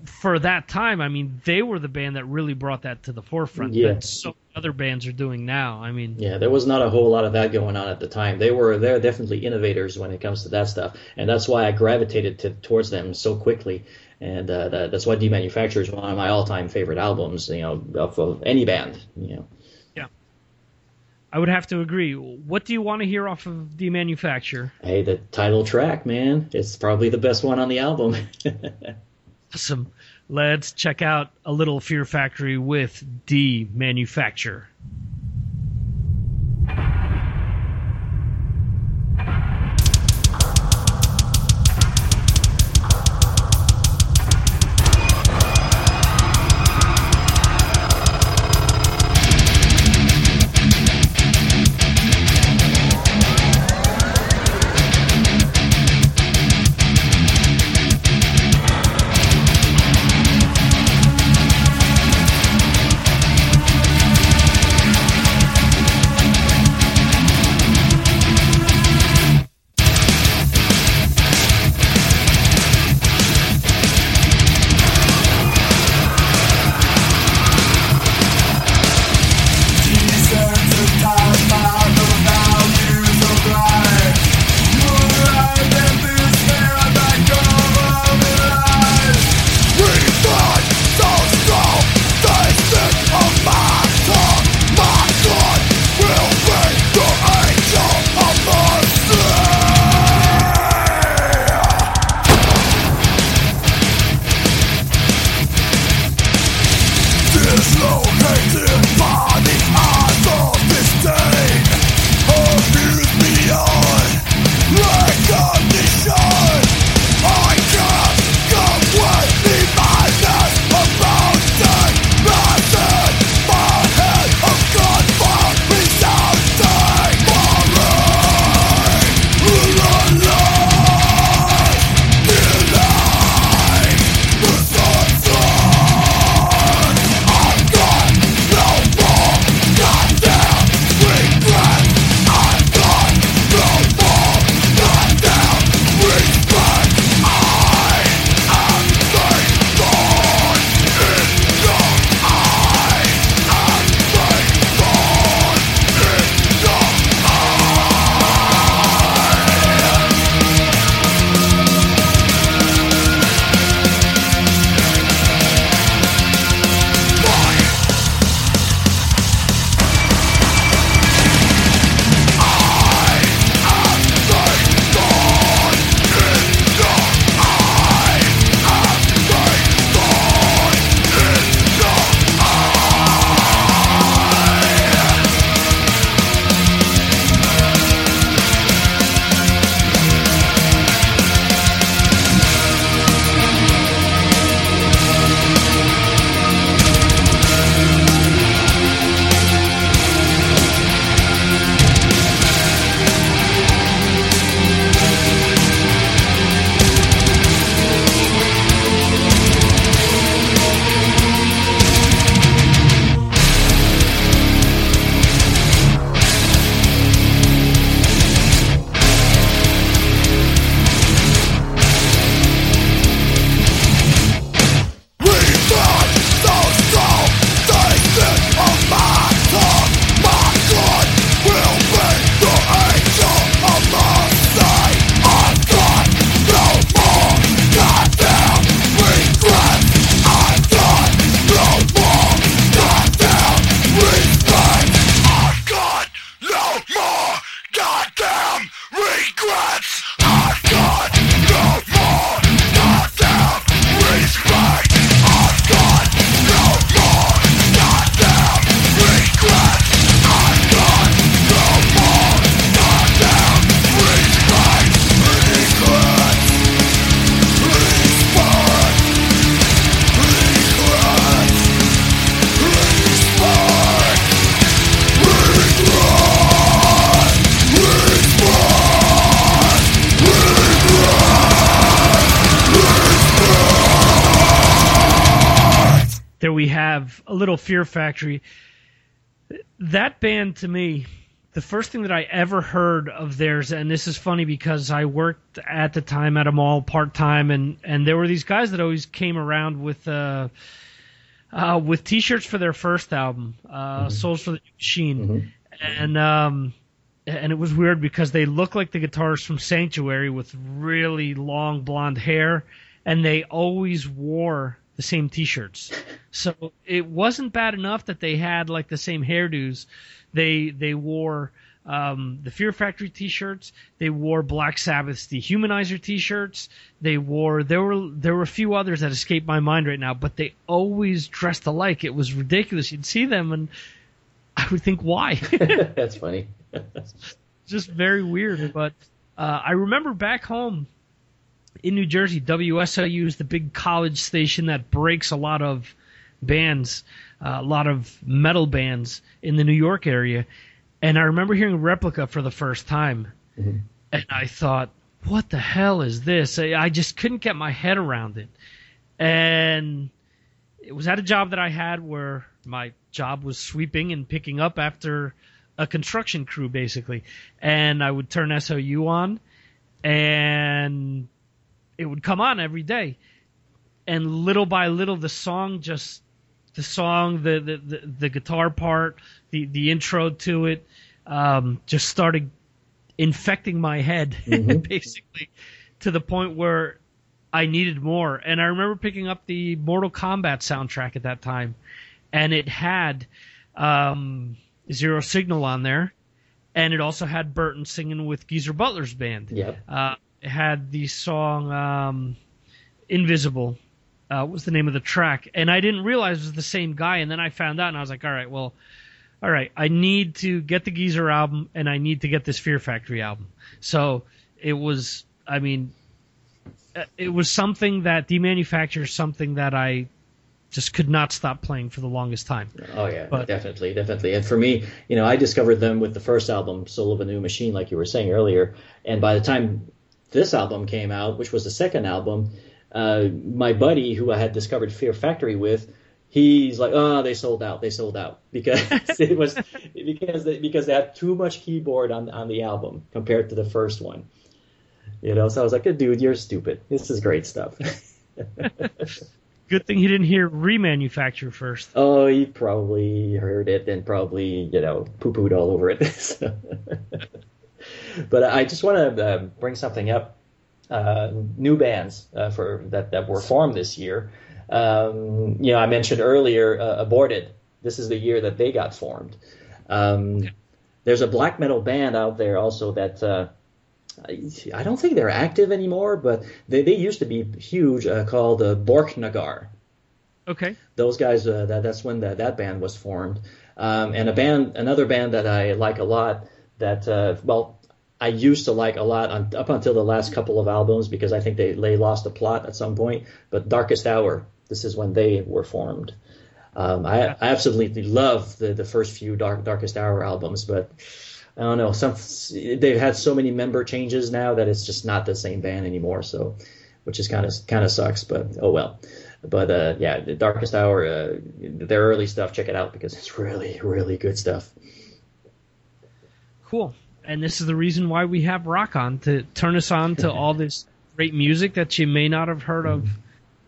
For that time, I mean, they were the band that really brought that to the forefront. Yeah. That so many other bands are doing now. I mean, Yeah, there was not a whole lot of that going on at the time. They were they're definitely innovators when it comes to that stuff, and that's why I gravitated to, towards them so quickly. And uh, that, that's why Demanufacture is one of my all-time favorite albums. You know, of, of any band. You know. Yeah, I would have to agree. What do you want to hear off of Demanufacture? Hey, the title track, man, it's probably the best one on the album. Awesome. Let's check out a little Fear Factory with Demanufacture. Fear Factory. That band to me, the first thing that I ever heard of theirs, and this is funny because I worked at the time at a mall part time, and and there were these guys that always came around with. Uh, uh, with T-shirts for their first album, uh, mm-hmm. Souls for the Machine, mm-hmm. and um, and it was weird because they look like the guitarists from Sanctuary with really long blonde hair, and they always wore the same T-shirts. So it wasn't bad enough that they had like the same hairdos. They they wore um, the Fear Factory T-shirts. They wore Black Sabbath's Dehumanizer T-shirts. They wore there were there were a few others that escape my mind right now, but they always dressed alike. It was ridiculous. You'd see them, and I would think, why? That's funny. Just very weird. But uh, I remember back home in New Jersey, WSOU is the big college station that breaks a lot of bands, uh, a lot of metal bands in the New York area and I remember hearing Replica for the first time, mm-hmm. and I thought, "What the hell is this?" I, I just couldn't get my head around it, and it was at a job that I had where my job was sweeping and picking up after a construction crew, basically, and I would turn SOU on, and it would come on every day, and little by little, the song just the song, the, the, the, the, guitar part, the, the intro to it, um, just started infecting my head, mm-hmm. basically, to the point where I needed more. And I remember picking up the Mortal Kombat soundtrack at that time, and it had um, Zero Signal on there, and it also had Burton singing with Geezer Butler's band. Yep. Uh, had the song um, Invisible uh, what was the name of the track, and I didn't realize it was the same guy, and then I found out, and I was like, all right, well, all right, I need to get the Geezer album, and I need to get this Fear Factory album. So it was, I mean, uh, it was something that Demanufacture's something that I just could not stop playing for the longest time. Oh yeah, but, definitely, definitely. And for me, you know, I discovered them with the first album, Soul of a New Machine, like you were saying earlier. And by the time this album came out, which was the second album, uh, my buddy who I had discovered Fear Factory with, he's like, oh, they sold out, they sold out because it was because they, because they had too much keyboard on on the album compared to the first one. You know, so I was like, dude, you're stupid. This is great stuff. Good thing he didn't hear remanufacture first. Oh, he probably heard it and probably, you know, poo pooed all over it. But I just want to uh, bring something up uh, new bands uh, for that that were formed this year. Um, you know, I mentioned earlier uh, Aborted. This is the year that they got formed. Um, there's a black metal band out there also that uh, I don't think they're active anymore, but they, they used to be huge uh, called uh, Borknagar. Okay. Those guys, uh, that, that's when the, that band was formed. Um, and a band, another band that I like a lot that, uh, well, I used to like a lot on, up until the last couple of albums because I think they, they lost the plot at some point. But Darkest Hour, this is when they were formed. Um, I, I, absolutely love the, the first few Dark, Darkest Hour albums, but I don't know. Some they've had so many member changes now that it's just not the same band anymore. So, which is kind of kind of sucks, but oh well. But uh, yeah, the Darkest Hour, uh, their early stuff, check it out because it's really really good stuff. Cool and this is the reason why we have rock on to turn us on to all this great music that you may not have heard of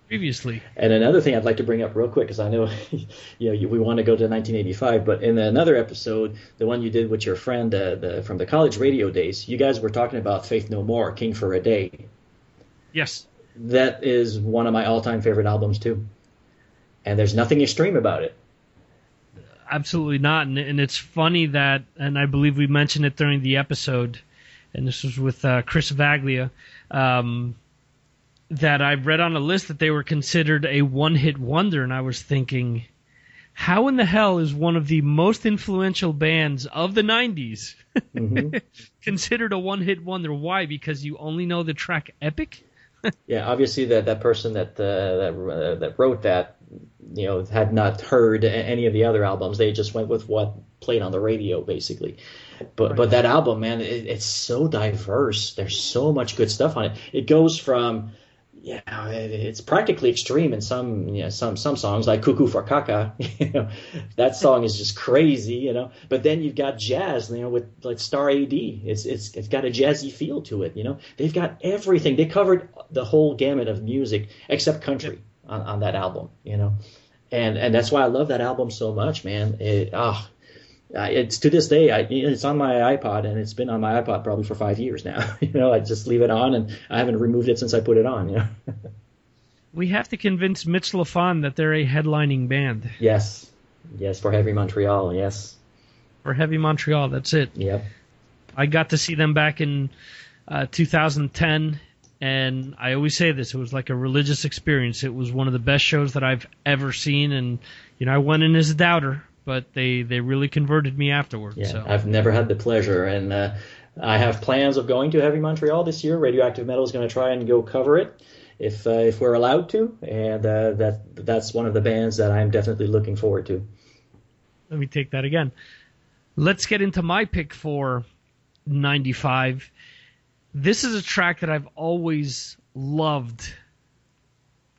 previously. And another thing I'd like to bring up real quick, because I know you know we want to go to 1985, but in another episode, the one you did with your friend uh, the, from the college radio days, you guys were talking about Faith No More, King for a Day. Yes. That is one of my all-time favorite albums too, and there's nothing extreme about it absolutely not. And, and, it's funny that, and I believe we mentioned it during the episode, and this was with uh, Chris Vaglia, um, that I read on a list that they were considered a one hit wonder. And I was thinking, how in the hell is one of the most influential bands of the 90s mm-hmm. considered a one hit wonder? Why? Because you only know the track Epic? Yeah, obviously that that person that uh, that uh, that wrote that you know had not heard any of the other albums. They just went with what played on the radio, basically. But right. but that album, man, it, it's so diverse. There's so much good stuff on it. It goes from yeah, it's practically extreme in some you know, some some songs like "Cuckoo for Caca." You know, that song is just crazy, you know. But then you've got jazz, you know, with like Star AD. It's it's it's got a jazzy feel to it, you know. They've got everything. They covered the whole gamut of music except country on, on that album, you know. And and that's why I love that album so much, man. It ah. Uh, it's to this day, I, it's on my iPod, and it's been on my iPod probably for five years now. you know, I just leave it on, and I haven't removed it since I put it on. You know. we have to convince Mitch Lafon that they're a headlining band. Yes, yes, for Heavy Montreal. Yes, for Heavy Montreal. That's it. Yep. I got to see them back in uh, 2010, and I always say this: it was like a religious experience. It was one of the best shows that I've ever seen, and you know, I went in as a doubter but they they really converted me afterwards. Yeah, so. I've never had the pleasure, and uh, I have plans of going to Heavy Montreal this year. Radioactive Metal is going to try and go cover it if uh, if we're allowed to, and uh, that that's one of the bands that I'm definitely looking forward to. Let me take that again. Let's get into my pick for 95. This is a track that I've always loved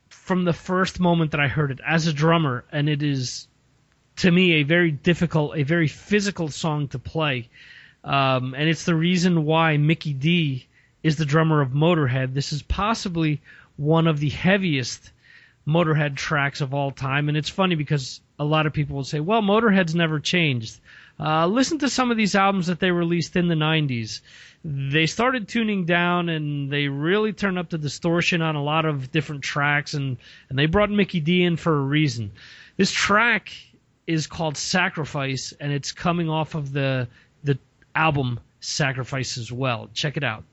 from the first moment that I heard it as a drummer, and it is to me a very difficult, a very physical song to play. Um, and it's the reason why Mikkey Dee is the drummer of Motorhead. This is possibly one of the heaviest Motorhead tracks of all time. And it's funny because a lot of people will say, well, Motorhead's never changed. Uh, listen to some of these albums that they released in the 90s. They started tuning down and they really turned up the distortion on a lot of different tracks and, and they brought Mikkey Dee in for a reason. This track is called Sacrifice, and it's coming off of the the album Sacrifice as well. Check it out.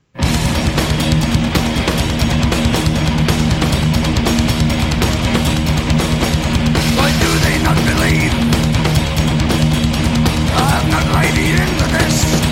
Why do they not believe? I have not laid into this.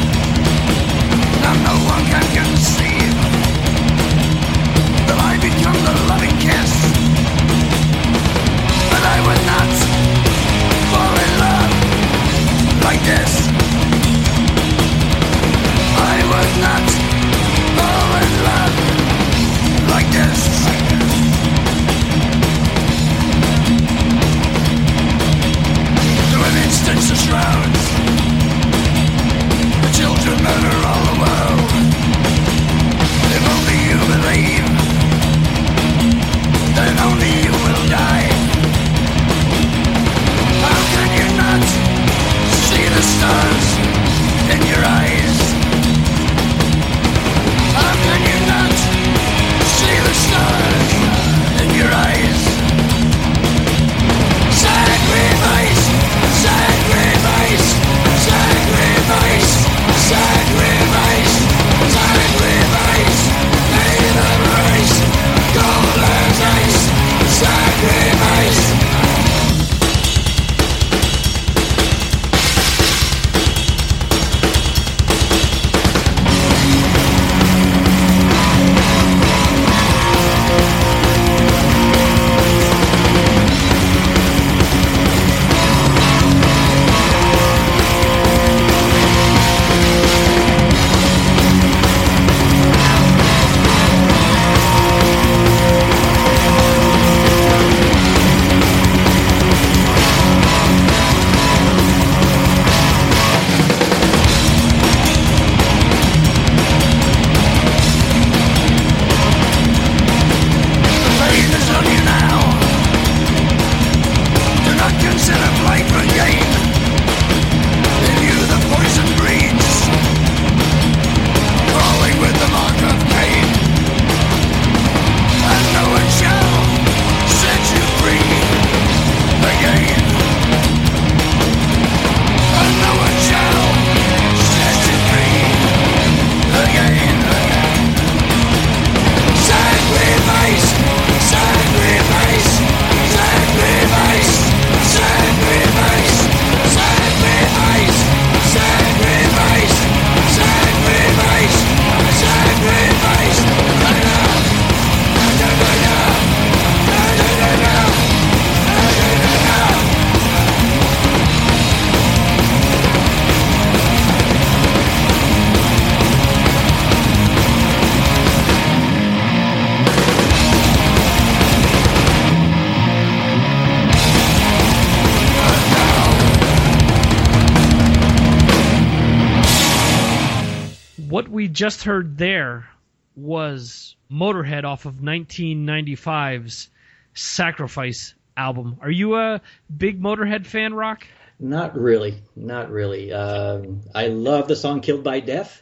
Just heard there was Motorhead off of 1995's Sacrifice album. Are you a big Motorhead fan, Rock? Not really, not really. Um, I love the song "Killed by Death."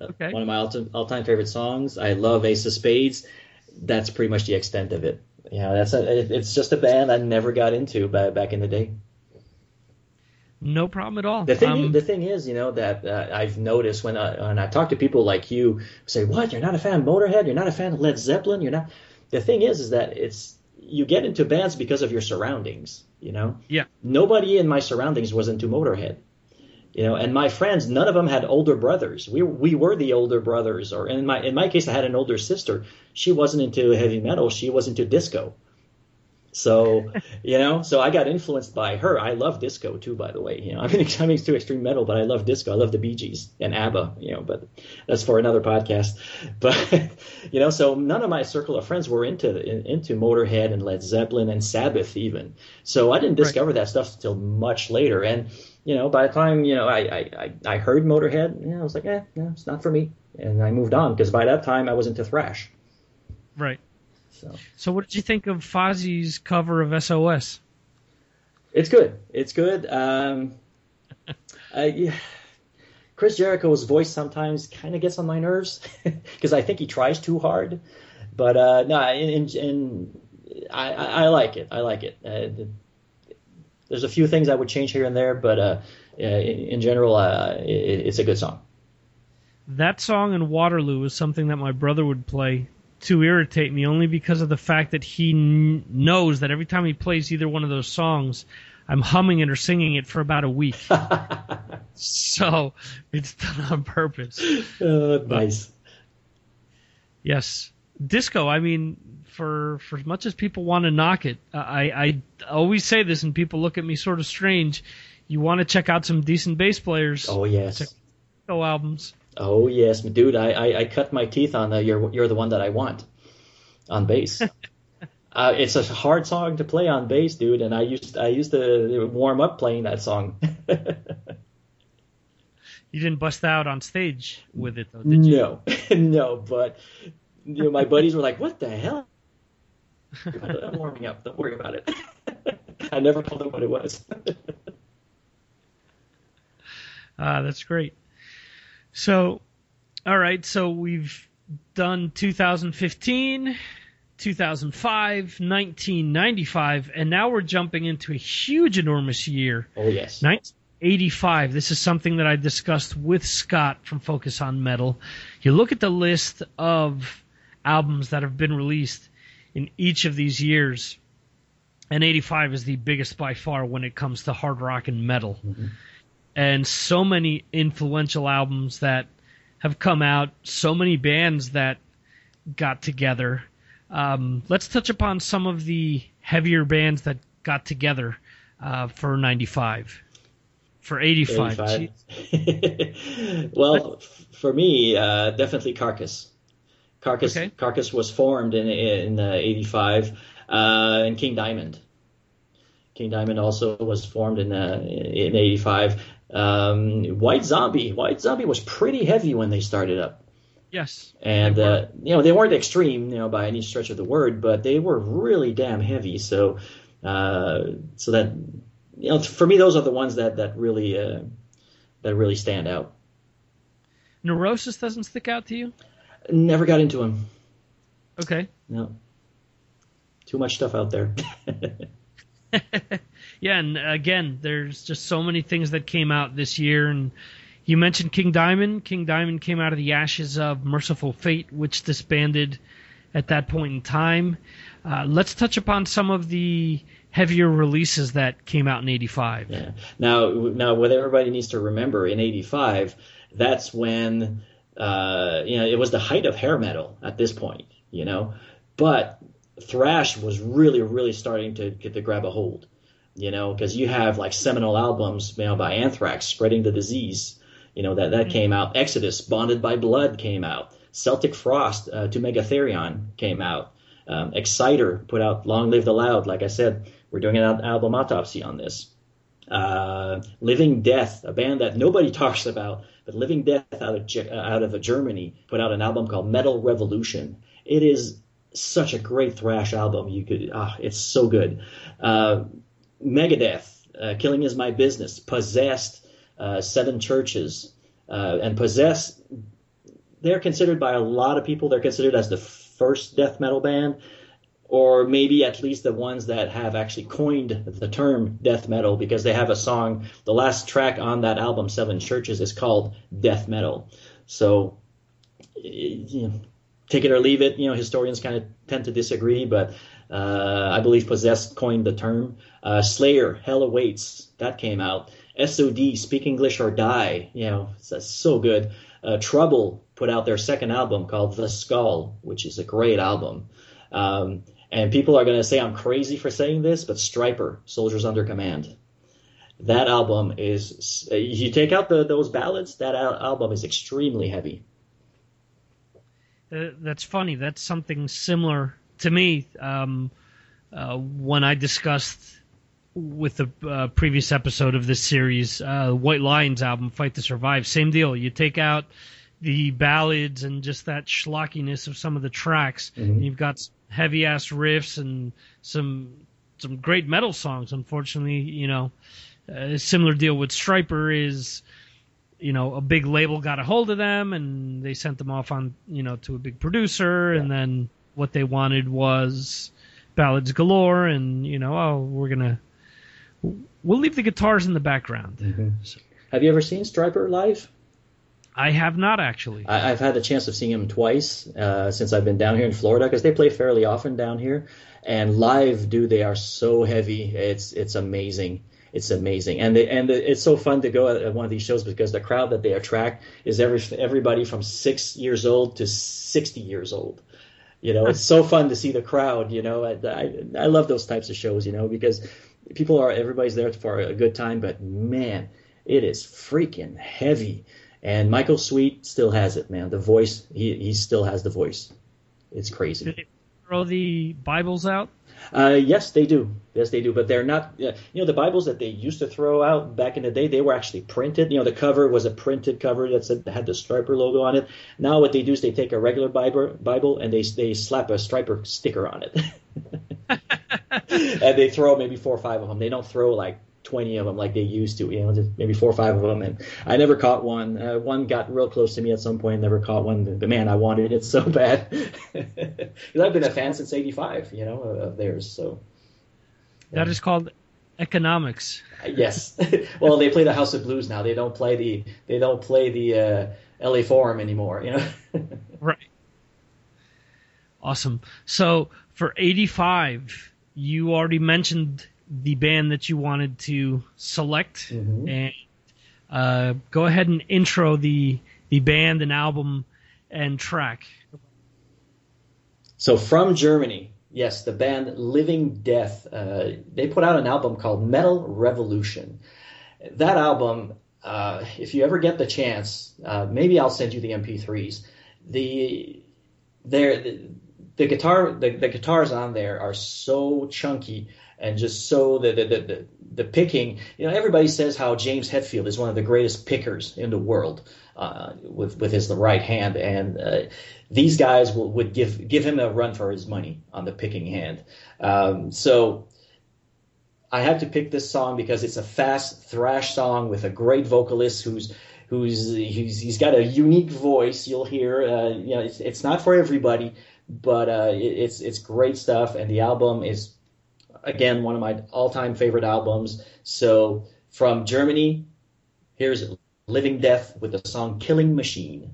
Okay. One of my all- all-time favorite songs. I love Ace of Spades. That's pretty much the extent of it. Yeah, that's a, it's just a band I never got into ba- back in the day. No problem at all. The thing, Um, the thing is, you know, that uh, I've noticed when I, when I talk to people like you, say, "What? You're not a fan of Motorhead? You're not a fan of Led Zeppelin? You're not." The thing is, is that it's you get into bands because of your surroundings. You know, yeah. nobody in my surroundings was into Motorhead. You know, and my friends, none of them had older brothers. We we were the older brothers, or in my in my case, I had an older sister. She wasn't into heavy metal. She was into disco. So, you know, so I got influenced by her. I love disco too, by the way. You know, I'm into, I'm into extreme metal, but I love disco. I love the Bee Gees and ABBA. You know, but that's for another podcast. But you know, so none of my circle of friends were into into Motorhead and Led Zeppelin and Sabbath even. So I didn't discover that stuff until much later. And you know, by the time you know I I, I, I heard Motorhead, you know, I was like, eh, no, it's not for me, and I moved on because by that time I was into thrash. Right. So. So what did you think of Fozzy's cover of SOS? It's good. It's good. Um, uh, yeah. Chris Jericho's voice sometimes kind of gets on my nerves because I think he tries too hard. But uh, no, in, in, in I, I, I like it. I like it. Uh, there's a few things I would change here and there, but uh, in, in general, uh, it, it's a good song. That song in Waterloo is something that my brother would play to irritate me, only because of the fact that he kn- knows that every time he plays either one of those songs, I'm humming it or singing it for about a week. so it's done on purpose. Uh, nice. Yes, disco. I mean, for for as much as people want to knock it, I I always say this, and people look at me sort of strange. You want to check out some decent bass players. Oh yes. Check disco albums. Oh yes, dude. I, I, I cut my teeth on the "You're You're the One That I Want" on bass. uh, it's a hard song to play on bass, dude, and I used I used to warm up playing that song. You didn't bust out on stage with it, though, did you? no, no, but you know, my buddies were like, "What the hell?" I'm warming up. Don't worry about it. I never told them what it was. Ah, that's great. So, all right. So we've done 2015, 2005, 1995, and now we're jumping into a huge, enormous year. Oh yes. 1985. This is something that I discussed with Scott from Focus on Metal. You look at the list of albums that have been released in each of these years, and 85 is the biggest by far when it comes to hard rock and metal. Mm-hmm. And so many influential albums that have come out, so many bands that got together. Um, let's touch upon some of the heavier bands that got together uh, for 95. For 85. 85. Well, for me, uh, definitely Carcass. Carcass Okay. Carcass was formed in in uh, '85 uh, in King Diamond. King Diamond also was formed in uh, in '85. Um, White Zombie. White Zombie was pretty heavy when they started up, Yes. and uh, you know they weren't extreme, you know, by any stretch of the word, but they were really damn heavy. So, uh, so that you know, for me, those are the ones that that really uh, that really stand out. Neurosis doesn't stick out to you? Never got into them. Okay. No. Too much stuff out there. Yeah, and again, there's just so many things that came out this year. And you mentioned King Diamond. King Diamond came out of the ashes of Mercyful Fate, which disbanded at that point in time. Uh, let's touch upon some of the heavier releases that came out in '85. Yeah. Now, now, what everybody needs to remember in ¡85, that's when uh, you know it was the height of hair metal at this point, you know, but thrash was really, really starting to get to grab a hold, you know, because you have like seminal albums, you know, by Anthrax, spreading the disease, you know, that that came out. Exodus, Bonded by Blood came out. Celtic Frost, uh, to Mega Therion came out. Um, Exciter put out Long Live the Loud. Like I said, we're doing an album autopsy on this. Uh, Living Death, a band that nobody talks about, but Living Death out of uh, out of Germany put out an album called Metal Revolution. It is such a great thrash album. You could, ah, it's so good. Uh, Megadeth, uh, Killing Is My Business, Possessed, uh, Seven Churches, uh, and Possessed. They're considered by a lot of people. They're considered as the first death metal band, or maybe at least the ones that have actually coined the term death metal because they have a song. The last track on that album, Seven Churches, is called Death Metal. So, you know, take it or leave it. You know, historians kind of tend to disagree, but uh, I believe Possessed coined the term. Uh, Slayer, Hell Awaits, that came out. SOD, Speak English or Die, you know, that's so good. Uh, Trouble put out their second album called The Skull, which is a great album. Um, and people are going to say I'm crazy for saying this, but Stryper, Soldiers Under Command. That album is, you take out the, those ballads, that al- album is extremely heavy. Uh, that's funny. That's something similar to me. Um, uh, when I discussed with the uh, previous episode of this series, uh, White Lion's album, Fight to Survive, same deal. You take out the ballads and just that schlockiness of some of the tracks, Mm-hmm. and you've got heavy ass riffs and some some great metal songs. Unfortunately, you know, a similar deal with Stryper is you know, a big label got a hold of them and they sent them off on, you know, to a big producer and then what they wanted was ballads galore and, you know, oh, we're going to we'll leave the guitars in the background. Have you ever seen Stryper live? I have not actually. I, I've had the chance of seeing him twice uh, since I've been down here in Florida because they play fairly often down here. And live, dude, they are so heavy. It's it's amazing. It's amazing, and they, and the, it's so fun to go at, at one of these shows because the crowd that they attract is every everybody from six years old to sixty years old. You know, it's so fun to see the crowd. You know, I, I, I love those types of shows. You know, because people are everybody's there for a good time, but man, it is freaking heavy. And Michael Sweet still has it, man. The voice, he he still has the voice. It's crazy. Did they throw the Bibles out? Uh, yes, they do. Yes, they do. But they're not. Uh, you know, the Bibles that they used to throw out back in the day, they were actually printed. You know, the cover was a printed cover that said had the Stryper logo on it. Now, what they do is they take a regular Bible, Bible and they they slap a Stryper sticker on it, and they throw maybe four or five of them. They don't throw like 20 of them like they used to, you know, just maybe four or five of them. And I never caught one. Uh, one got real close to me at some point, never caught one. But man, I wanted it so bad. Because I've been a fan since 85, you know, of theirs. So, That is called economics. yes. well, they play the House of Blues now. They don't play the, they don't play the uh, LA Forum anymore, you know. Right. Awesome. So for 85, you already mentioned the band that you wanted to select, and uh, go ahead and intro the the band and album and track. So from Germany, yes, the band Living Death, uh, they put out an album called Metal Revolution. That album, uh, if you ever get the chance, uh, maybe I'll send you the MP3s. The there the, guitar the, the guitars on there are so chunky and just so the the, the the the picking. You know, everybody says how James Hetfield is one of the greatest pickers in the world uh, with with his right hand, and uh, these guys will, would give give him a run for his money on the picking hand. Um, so I had to pick this song because it's a fast thrash song with a great vocalist who's who's he's, he's got a unique voice. You'll hear, uh, you know, it's, it's not for everybody, but uh, it, it's it's great stuff, and the album is again one of my all-time favorite albums. So from Germany, here's Living Death with the song Killing Machine.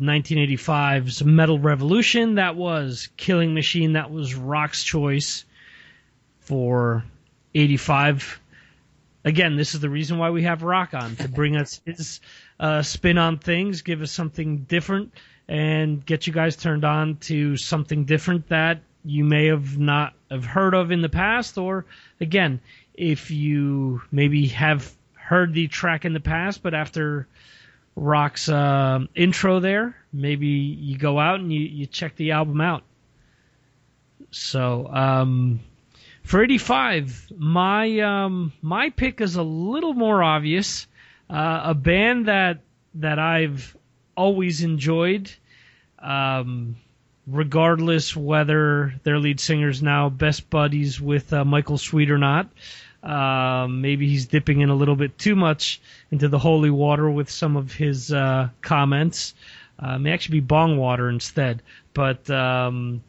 1985's Metal Revolution. That was Killing Machine. That was Rock's choice for 85. Again, this is the reason why we have Rock on to bring us his uh, spin on things, give us something different, and get you guys turned on to something different that you may have not have heard of in the past, or again, if you maybe have heard the track in the past, but after Rock's uh, intro there, maybe you go out and you, you check the album out. So um, for 85, my um, my pick is a little more obvious. Uh, a band that that I've always enjoyed, um, regardless whether their lead singer's now best buddies with uh, Michael Sweet or not. Um, maybe he's dipping in a little bit too much into the holy water with some of his uh, comments. Uh, may actually be bong water instead. But um,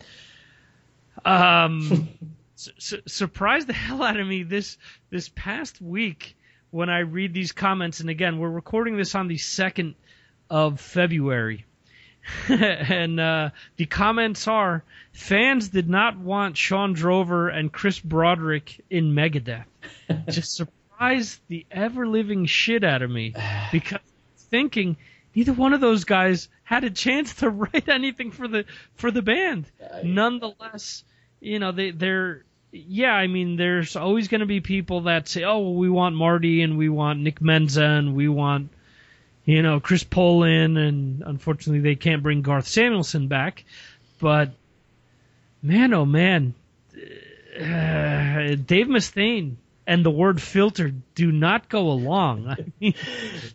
um, su- surprised the hell out of me this this past week when I read these comments. And again, we're recording this on the second of February. and uh, the comments are fans did not want Shawn Drover and Chris Broderick in Megadeth. Just surprised the ever living shit out of me because thinking neither one of those guys had a chance to write anything for the for the band. Nonetheless, you know they they're yeah, I mean, there's always going to be people that say, "Oh, well, we want Marty and we want Nick Menza and we want you know, Chris Poland, and unfortunately they can't bring Garth Samuelson back. But man, oh man, uh, Dave Mustaine and the word filter do not go along. I mean,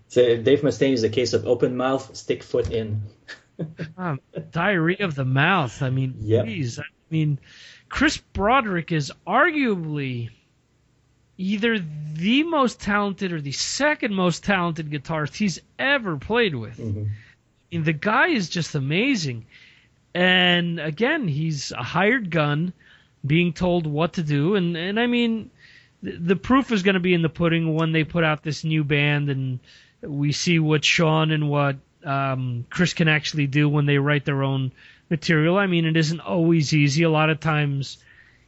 so Dave Mustaine is a case of open mouth, stick foot in. um, diarrhea of the mouth. I mean, Yep. geez, I mean, Chris Broderick is arguably either the most talented or the second most talented guitarist he's ever played with. I mean, the guy is just amazing. And again, he's a hired gun being told what to do. And, and I mean, the, the proof is going to be in the pudding when they put out this new band and we see what Shawn and what um, Chris can actually do when they write their own material. I mean, it isn't always easy. A lot of times,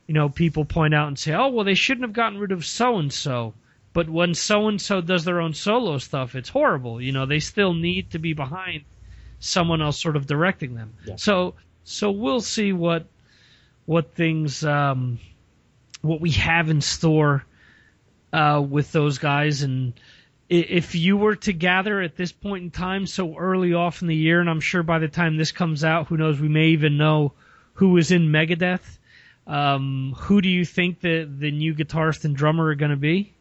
you know, people point out and say, "Oh, well, they shouldn't have gotten rid of so and so." But when so and so does their own solo stuff, it's horrible. You know, they still need to be behind someone else sort of directing them. So, so we'll see what what things um, what we have in store uh, with those guys and if you were to gather at this point in time so early off in the year and i'm sure by the time this comes out who knows we may even know who is in megadeth um, who do you think the the new guitarist and drummer are going to be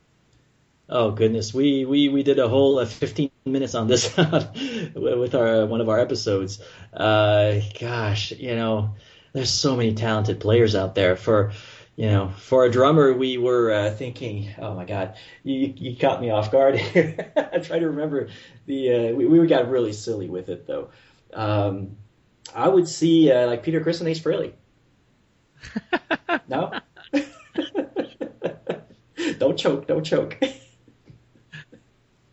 Oh goodness, we we we did a whole uh, 15 minutes on this with our one of our episodes. Uh, gosh, you know, there's so many talented players out there. For you know, for a drummer, we were uh, thinking, oh my God, you you caught me off guard. I try to remember the uh, we we got really silly with it though. Um, I would see uh, like Peter Criss and Ace Frehley. no. don't choke, don't choke.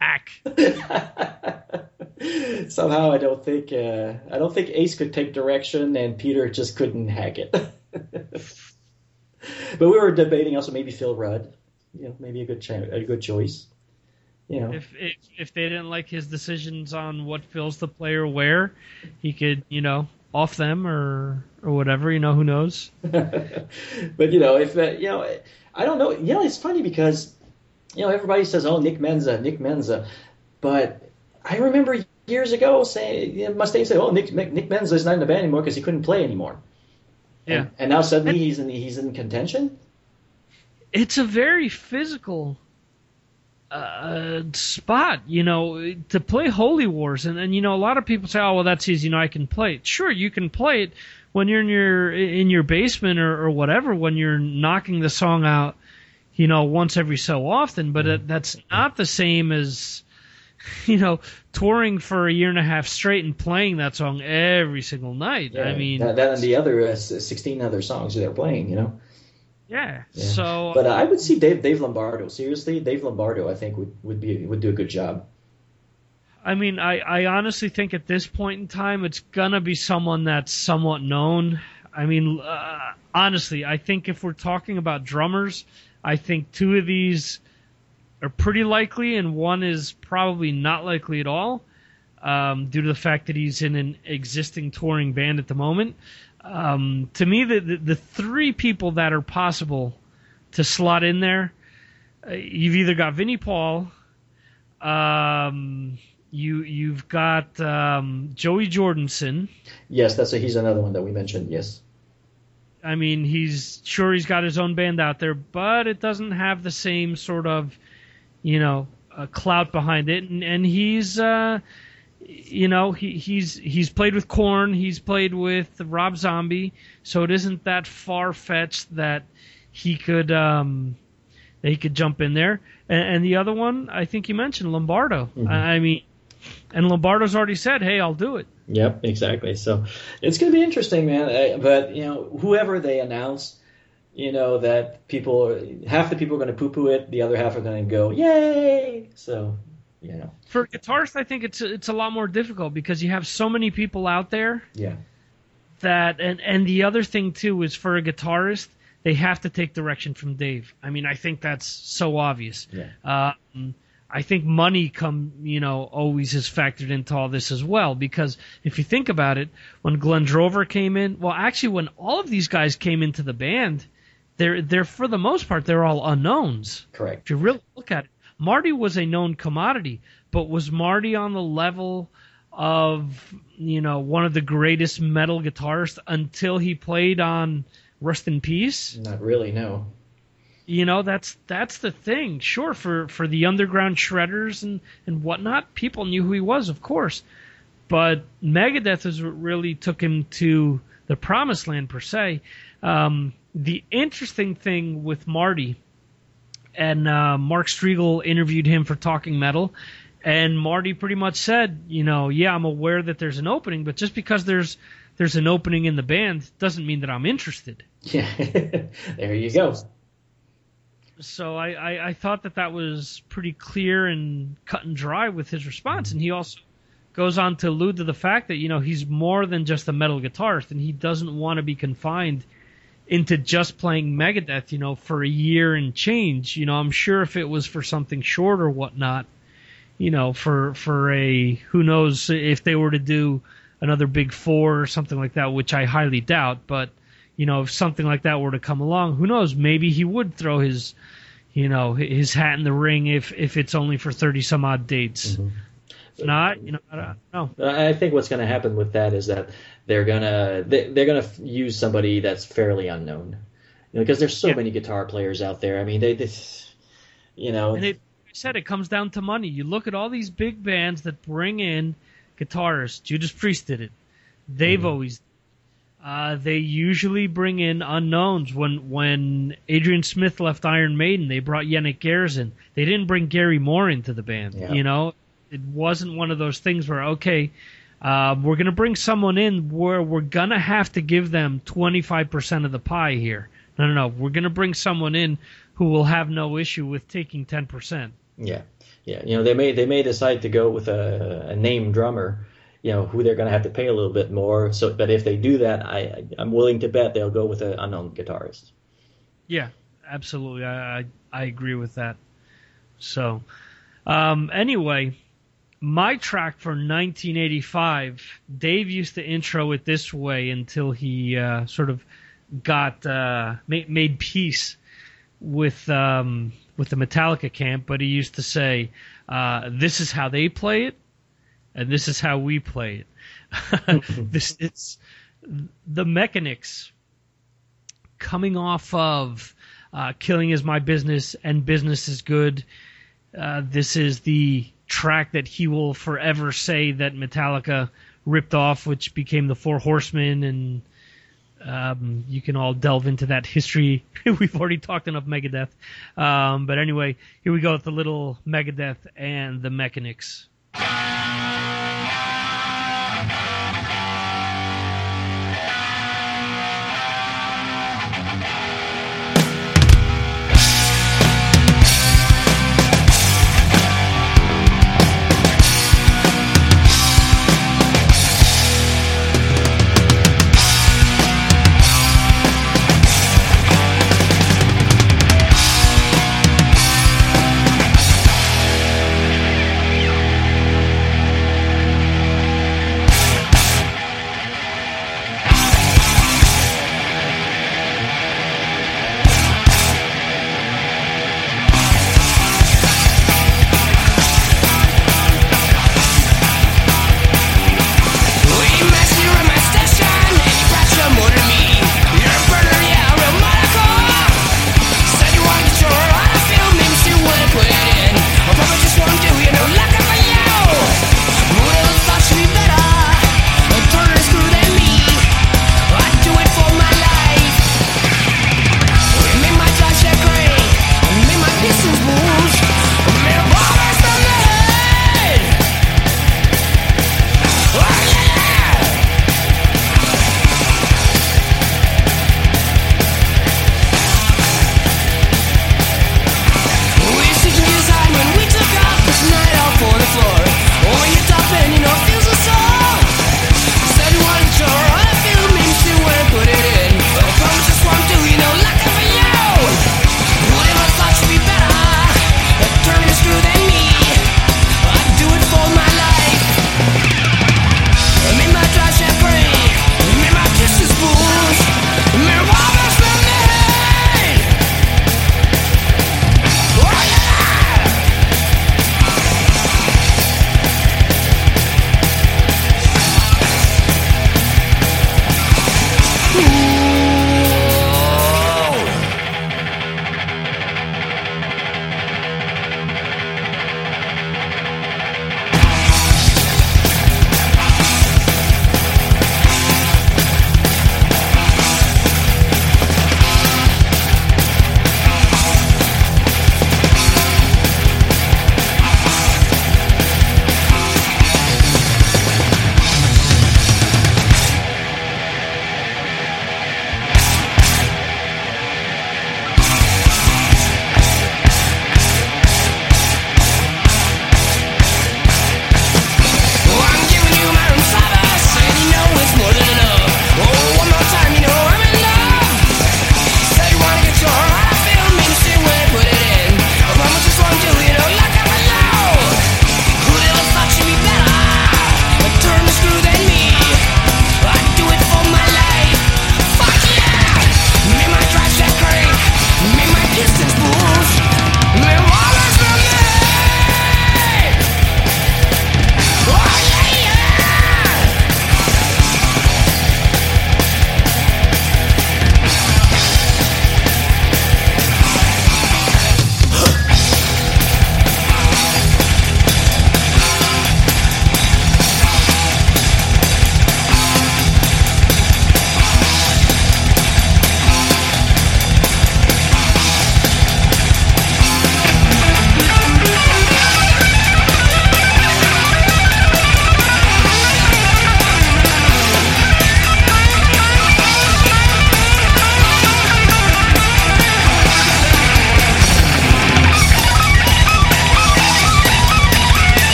Ack. Somehow I don't think uh, I don't think Ace could take direction and Peter just couldn't hack it. but we were debating also maybe Phil Rudd, you know, maybe a good a good choice. You know, if, if if they didn't like his decisions on what fills the player where he could you know off them or or whatever you know who knows but you know if uh, you know I don't know. You know, it's funny because you know everybody says, "Oh, Nick Menza, Nick Menza," but I remember years ago saying you know, Mustaine said, "Oh, Nick Nick, Menza is not in the band anymore because he couldn't play anymore." yeah And, and now suddenly he's in he's in contention. it's a very physical uh, spot, you know, to play Holy Wars, and, and you know, a lot of people say, "Oh, well, that's easy. You know, I can play it." Sure, you can play it when you're in your in your basement or, or whatever, when you're knocking the song out, you know, once every so often. But it, that's not the same as you know touring for a year and a half straight and playing that song every single night. I mean, that, that and the other uh, s- sixteen other songs they're playing. You know. Yeah. Yeah. So, But uh, I would see Dave Dave Lombardo. Seriously, Dave Lombardo, I think would would be would do a good job. I mean, I, I honestly think at this point in time, it's gonna be someone that's somewhat known. I mean, uh, honestly, I think if we're talking about drummers, I think two of these are pretty likely, and one is probably not likely at all, um, due to the fact that he's in an existing touring band at the moment. Um, to me, the, the the three people that are possible to slot in there, uh, you've either got Vinnie Paul, um, you you've got um, Joey Jordison. Yes, that's a, he's another one that we mentioned. Yes. I mean, he's sure he's got his own band out there, but it doesn't have the same sort of, you know, uh, clout behind it. And, and he's, uh, you know, he, he's he's played with Korn, he's played with Rob Zombie, so it isn't that far fetched that he could um, that he could jump in there. And, and the other one, I think you mentioned Lombardo. I, I mean, and Lombardo's already said, "Hey, I'll do it." Yep, exactly. So it's going to be interesting, man. I, but you know, whoever they announce, you know that people, half the people are going to poo-poo it, the other half are going to go, "Yay!" So you know, For guitarists, I think it's it's a lot more difficult because you have so many people out there yeah, that and and the other thing too is for a guitarist they have to take direction from Dave. I mean, I think that's so obvious. Yeah. Um, I think money come, you know, always is factored into all this as well because if you think about it, when Glenn Drover came in, well, actually, when all of these guys came into the band, they're they're for the most part they're all unknowns. correct. If you really look at it, Marty was a known commodity, but was Marty on the level of you know one of the greatest metal guitarists until he played on Rust in Peace? Not really, no. You know that's that's the thing. Sure, for for the underground shredders and and whatnot, people knew who he was, of course. But Megadeth is what really took him to the promised land per se. Um, the interesting thing with Marty, and uh, Mark Strigl interviewed him for Talking Metal, and Marty pretty much said, you know, yeah, I'm aware that there's an opening, but just because there's there's an opening in the band doesn't mean that I'm interested. Yeah, there you go. So I, I, I thought that that was pretty clear and cut and dry with his response, and he also goes on to allude to the fact that you know he's more than just a metal guitarist, and he doesn't want to be confined into just playing Megadeth, you know, for a year and change. You know, I'm sure if it was for something short or whatnot, you know, for for a who knows if they were to do another Big Four or something like that, which I highly doubt, but you know, if something like that were to come along, who knows? Maybe he would throw his, you know, his hat in the ring if if it's only for thirty some odd dates. Mm-hmm. If not, you know, I don't know. I think what's going to happen with that is that they're gonna they, they're gonna f- use somebody that's fairly unknown, you know, because there's so many guitar players out there. I mean, they, they you know, And it, I said, it comes down to money. You look at all these big bands that bring in guitarists. Judas Priest did it. They've always. Uh, they usually bring in unknowns. When when Adrian Smith left Iron Maiden, they brought Yannick Garrison. They didn't bring Gary Moore into the band. Yeah. You know, it wasn't one of those things where okay, uh, we're gonna bring someone in where we're gonna have to give them 25% of the pie here. No, no, no. We're gonna bring someone in who will have no issue with taking 10%. Yeah, yeah. You know, they may they may decide to go with a, a name drummer, you know, who they're going to have to pay a little bit more. So, but if they do that, I I'm willing to bet they'll go with an unknown guitarist. Yeah, absolutely. I I, I agree with that. So, um, anyway, my track for 1985, Dave used to intro it this way until he uh, sort of got uh, made, made peace with um, with the Metallica camp, but he used to say, uh, "This is how they play it, and this is how we play it." this it's the Mechanix coming off of uh, "Killing Is My Business" and "Business Is Good." Uh, this is the track that he will forever say that Metallica ripped off, which became the Four Horsemen, and um, you can all delve into that history. We've already talked enough Megadeth, um, but anyway, here we go with the little Megadeth and the Mechanix.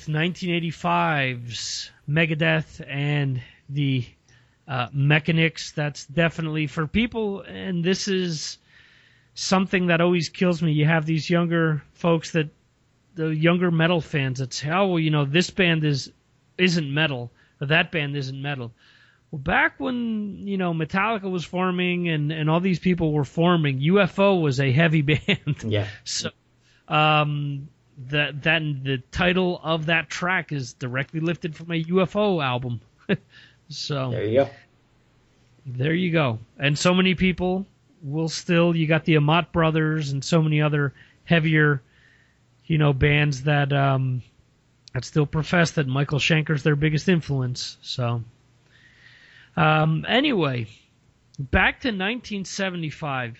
With 1985's Megadeth and the uh, Mechanix. That's definitely for people, and this is something that always kills me. You have these younger folks that the younger metal fans that say, "Oh, well, you know, this band is isn't metal, or that band isn't metal." Well, back when you know Metallica was forming and and all these people were forming, UFO was a heavy band. Yeah. so, um, that that the title of that track is directly lifted from a UFO album. so there you go. There you go. And so many people will still. You got the Amott brothers and so many other heavier, you know, bands that um, that still profess that Michael Schenker's their biggest influence. So. Um, anyway, back to 1975.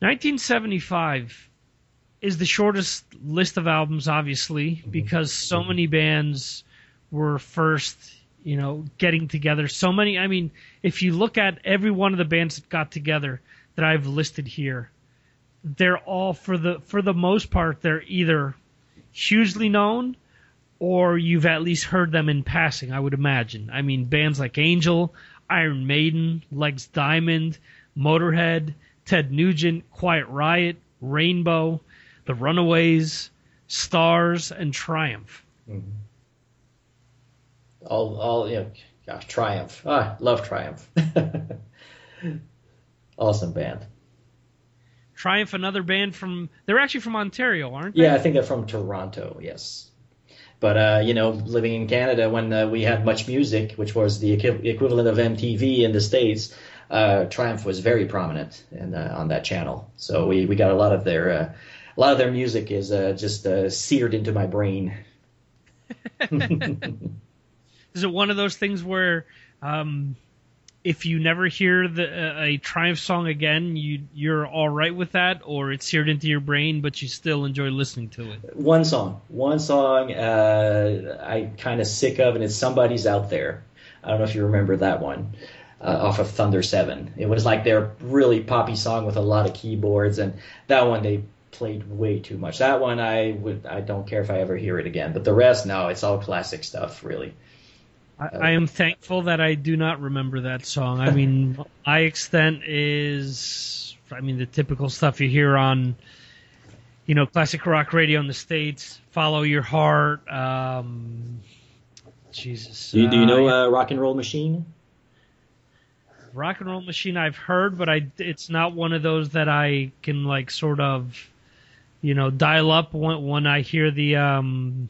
1975 is the shortest list of albums, obviously, mm-hmm. because so many bands were first, you know, getting together. So many. I mean, if you look at every one of the bands that got together that I've listed here, they're all for the for the most part they're either hugely known or you've at least heard them in passing, I would imagine. I mean, bands like Angel, Iron Maiden, Legs Diamond, Motorhead, Ted Nugent, Quiet Riot, Rainbow, The Runaways, Stars, and Triumph. Mm-hmm. All, all, you know, gosh, Triumph. Ah, love Triumph. awesome band. Triumph, another band from, they're actually from Ontario, aren't they? Yeah, I think they're from Toronto, yes. But uh, you know, living in Canada when uh, we had Much Music, which was the equivalent of MTV in the states, uh, Triumph was very prominent in, uh, on that channel. So we, we got a lot of their uh, a lot of their music is uh, just seared into my brain. is it one of those things where um, if you never hear the, uh, a Triumph song again, you you're all right with that, or it's seared into your brain, but you still enjoy listening to it. One song, one song, uh, I kind of sick of, and it's "Somebody's Out There." I don't know if you remember that one. Uh, off of Thunder Seven, it was like their really poppy song with a lot of keyboards, and that one they played way too much. That one I would I don't care if I ever hear it again, but the rest, no, it's all classic stuff, really. I, I, am thankful that I do not remember that song. I mean, my extent is, I mean, the typical stuff you hear on, you know, classic rock radio in the states. Follow your heart. Um, Jesus. Do you, do you know uh, Rock and Roll Machine? Rock and Roll Machine, I've heard, but I it's not one of those that I can like sort of, you know, dial up when when I hear the um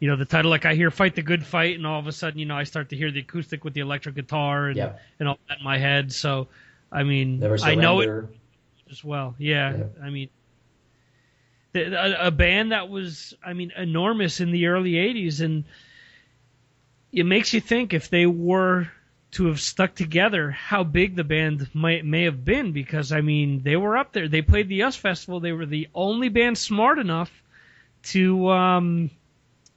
you know the title like I hear "Fight the Good Fight" and all of a sudden you know I start to hear the acoustic with the electric guitar and yep. and all that in my head. So I mean I know it as well. Yeah, yep. I mean a, a band that was I mean enormous in the early '80s and it makes you think if they were to have stuck together how big the band might may have been because I mean they were up there. They played the US Festival. They were the only band smart enough to um,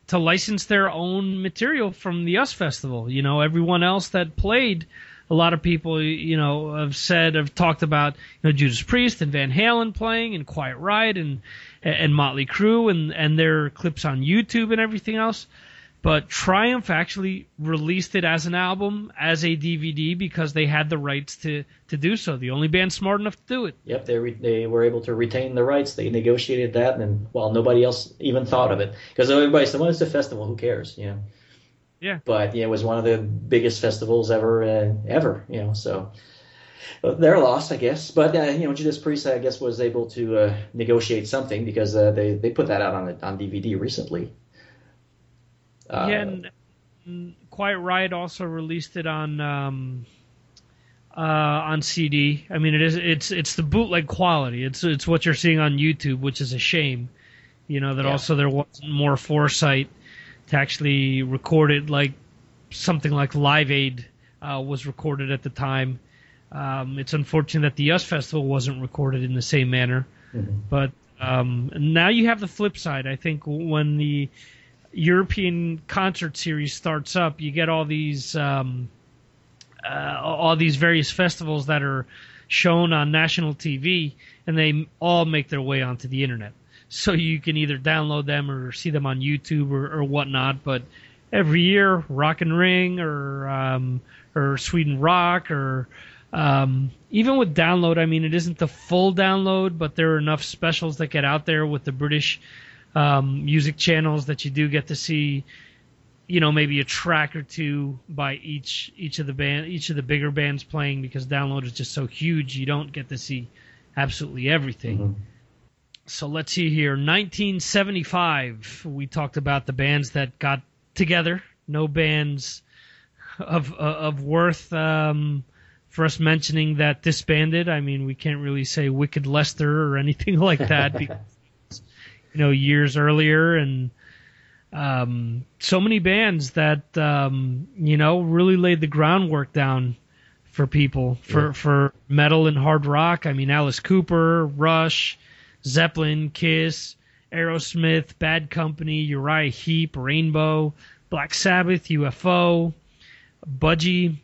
to license their own material from the US Festival. You know, everyone else that played, a lot of people, you know, have said, have talked about, you know, Judas Priest and Van Halen playing and Quiet Riot and and Motley Crue and and their clips on YouTube and everything else. But Triumph actually released it as an album, as a DVD, because they had the rights to, to do so. The only band smart enough to do it. Yep, they re- they were able to retain the rights. They negotiated that, and while well, nobody else even thought of it, because everybody said, "Well, it's a festival. Who cares?" You know. Yeah. But yeah, it was one of the biggest festivals ever, uh, ever. You know, so they're lost, I guess. But uh, you know, Judas Priest, I guess, was able to uh, negotiate something because uh, they they put that out on on DVD recently. Uh, yeah, and Quiet Riot also released it on um, uh, on CD. I mean, it is it's it's the bootleg quality. It's it's what you're seeing on YouTube, which is a shame. You know that yeah. also there wasn't more foresight to actually record it like something like Live Aid uh, was recorded at the time. Um, it's unfortunate that the US Festival wasn't recorded in the same manner, mm-hmm. but um, now you have the flip side. I think when the European concert series starts up, you get all these um, uh, all these various festivals that are shown on national TV, and they all make their way onto the internet. so you can either download them or see them on YouTube or, or whatnot. But every year, Rock am Ring or um, or Sweden Rock or um, even with download, I mean, it isn't the full download, but there are enough specials that get out there with the British um, music channels that you do get to see, you know, maybe a track or two by each each of the band, each of the bigger bands playing because download is just so huge, you don't get to see absolutely everything. Mm-hmm. So let's see here. 1975, we talked about the bands that got together. No bands of of worth um, for us mentioning that disbanded. I mean, we can't really say Wicked Lester or anything like that because you know years earlier and um, so many bands that um, you know really laid the groundwork down for people for Yeah. for metal and hard rock. I mean, Alice Cooper, Rush, Zeppelin, Kiss, Aerosmith, Bad Company, Uriah Heep, Rainbow, Black Sabbath, UFO, Budgie,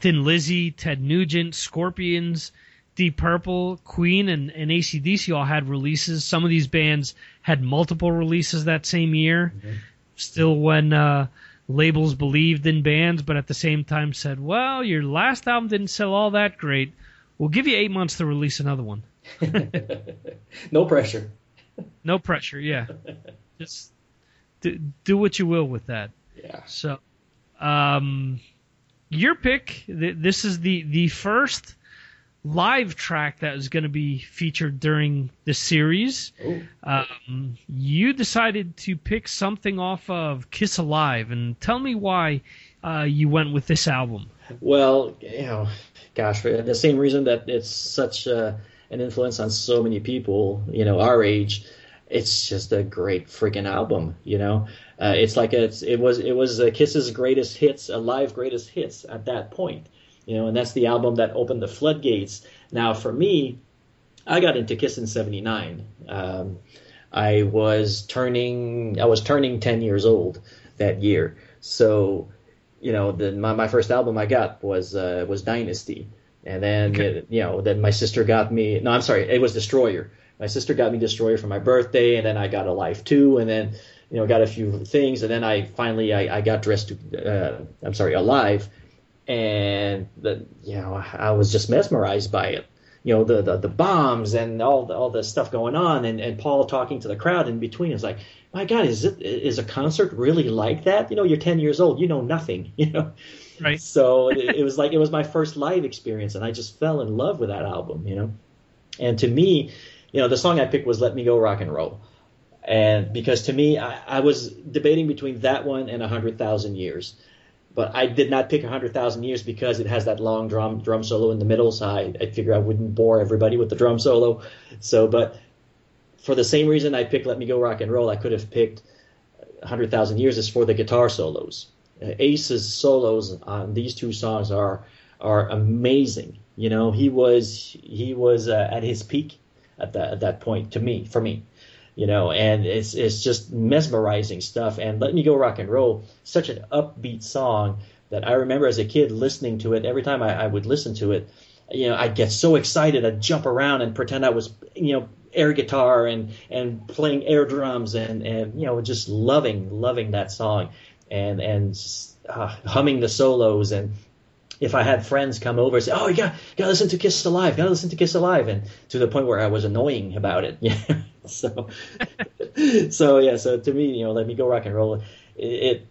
Thin Lizzy, Ted Nugent, Scorpions, Deep Purple, Queen, and, and ACDC all had releases. Some of these bands had multiple releases that same year. Still, when uh, labels believed in bands, but at the same time said, well, your last album didn't sell all that great. We'll give you eight months to release another one. no pressure. No pressure, yeah. Just do, do what you will with that. Yeah. So, um, your pick. Th- this is the the first live track that was going to be featured during the series. Um, you decided to pick something off of Kiss Alive, and tell me why uh, you went with this album. Well, you know, gosh, for the same reason that it's such uh, an influence on so many people, you know, our age. It's just a great freaking album, you know. Uh, it's like a, it's, it was it was uh, Kiss's greatest hits, a live greatest hits at that point, you know, and that's the album that opened the floodgates. Now, for me, I got into Kiss in '79. Um, I was turning I was turning 10 years old that year, so you know, the, my my first album I got was uh, was Dynasty, and then you know, then my sister got me. No, I'm sorry, it was Destroyer. My sister got me Destroyer for my birthday, and then I got Alive 2, and then you know, got a few things, and then I finally I, I got dressed to. Uh, I'm sorry, Alive, and the you know I was just mesmerized by it. You know the the, the bombs and all the, all the stuff going on, and, and Paul talking to the crowd in between. It's like, my God, is it is a concert really like that? You know, you're 10 years old, you know nothing. You know, right? So it, it was like it was my first live experience, and I just fell in love with that album. You know, and to me, you know, the song I picked was "Let Me Go Rock and Roll." And because to me, I, I was debating between that one and a hundred thousand years, but I did not pick a hundred thousand years because it has that long drum drum solo in the middle. So I, I figure I wouldn't bore everybody with the drum solo. So, but for the same reason I picked "Let Me Go Rock and Roll," I could have picked a hundred thousand years is for the guitar solos. Uh, Ace's solos on these two songs are are amazing. You know, he was he was uh, at his peak at that at that point to me for me you know, and it's it's just mesmerizing stuff. And "Let Me Go Rock and Roll," such an upbeat song that I remember as a kid listening to it. Every time I, I would listen to it, you know, I'd get so excited, I'd jump around and pretend I was, you know, air guitar and and playing air drums and and you know, just loving loving that song and and uh, humming the solos and if I had friends come over and say, "Oh, you got got to listen to Kiss Alive, got to listen to Kiss Alive," and to the point where I was annoying about it. So, so yeah. So to me, you know, let me go rock and roll. It it,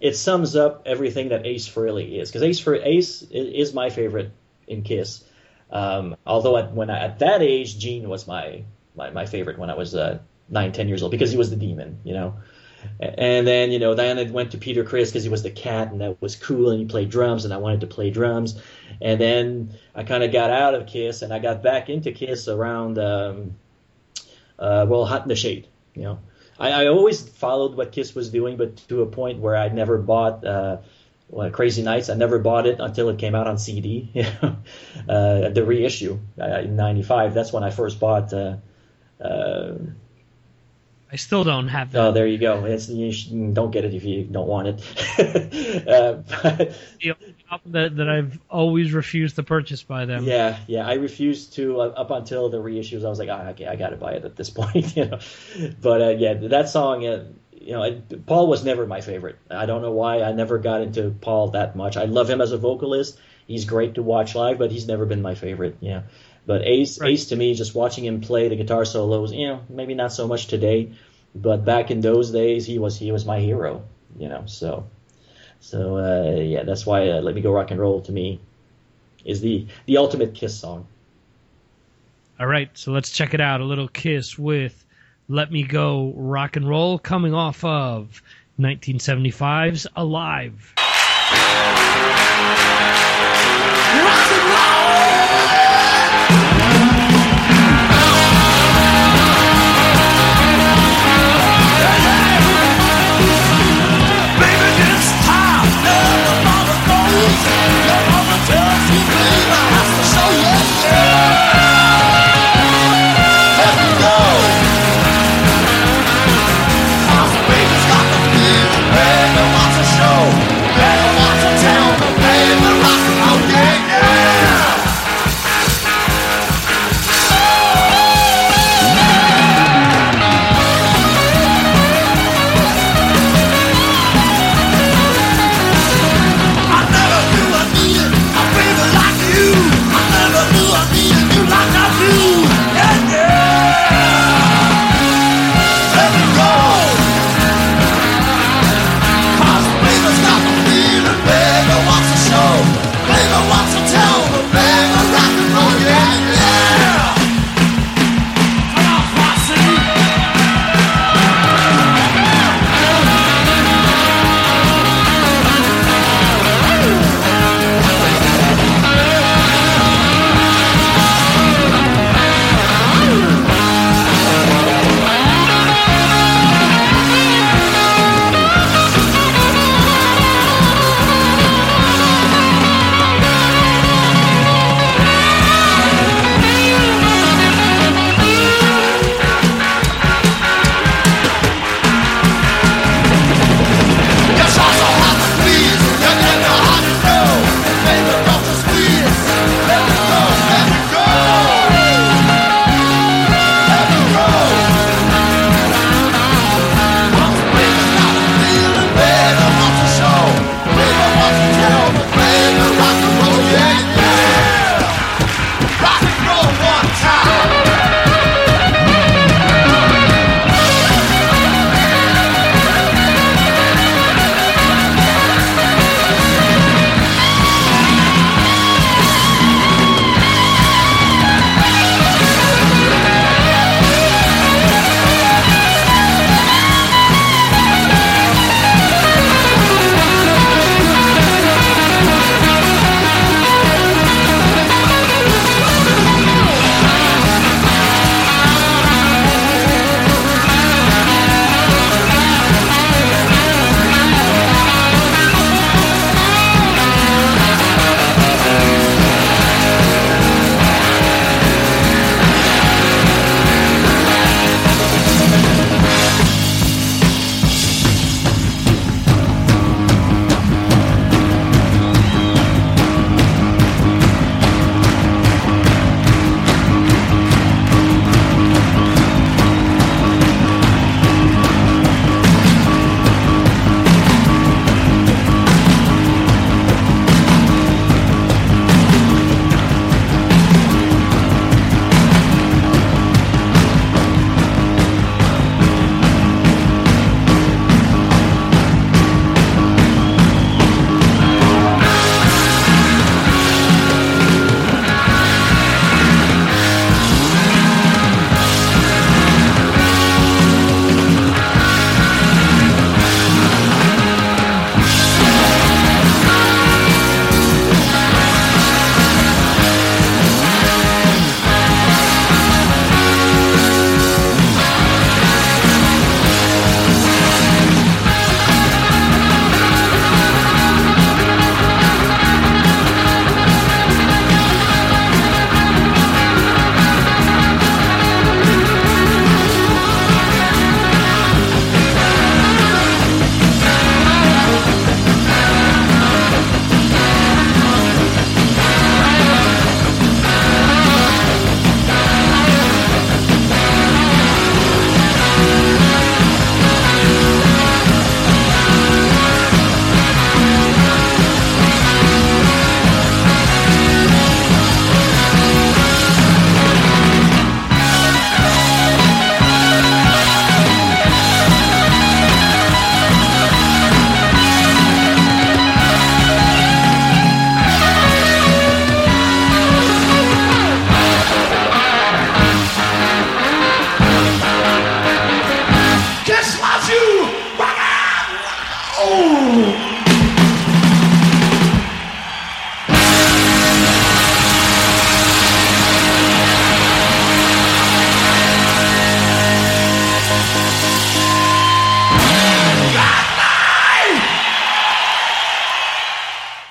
it sums up everything that Ace Frehley is because Ace for Ace is, my favorite in Kiss. Um, although at, when I, at that age, Gene was my my, my favorite when I was uh, nine, ten years old because he was the demon, you know. And then, you know, I went to Peter Criss because he was the cat and that was cool and he played drums and I wanted to play drums. And then I kind of got out of Kiss and I got back into Kiss around, um, uh, well, Hot in the Shade, you know. I, I always followed what Kiss was doing, but to a point where I never bought uh, well, Crazy Nights. I never bought it until it came out on CD, you know, uh, the reissue uh, in '95. That's when I first bought uh, uh, I still don't have that. Oh, there you go. It's, you don't get it if you don't want it. uh, but, album that, that I've always refused to purchase by them. yeah, yeah. I refused to uh, up until the reissues. I was like, ah, okay, I got to buy it at this point, you know. But uh, yeah, that song, uh, you know, I, Paul was never my favorite. I don't know why. I never got into Paul that much. I love him as a vocalist. He's great to watch live, but he's never been my favorite. Yeah. But Ace, Ace to me, just watching him play the guitar solos, you know, maybe not so much today, but back in those days, he was he was my hero, you know. So, so uh, yeah, that's why uh, "Let Me Go Rock and Roll" to me is the the ultimate Kiss song. All right, so let's check it out. A little Kiss with "Let Me Go Rock and Roll," coming off of 1975's "Alive." Rock and roll.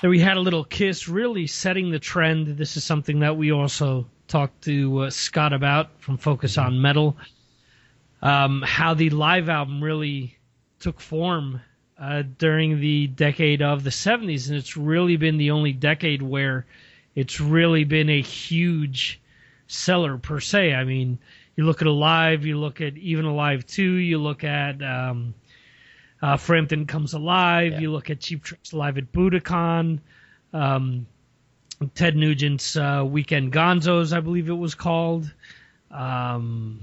Then we had a little Kiss, really setting the trend. This is something that we also talked to uh, Scott about from Focus on Metal. Um, how the live album really took form uh, during the decade of the 70s, and it's really been the only decade where it's really been a huge seller per se. I mean, you look at Alive, you look at even Alive 2, you look at um, uh, Frampton Comes Alive, yeah. you look at Cheap Trick's Live at Budokan, um, Ted Nugent's uh, Weekend Gonzos, I believe it was called. Um,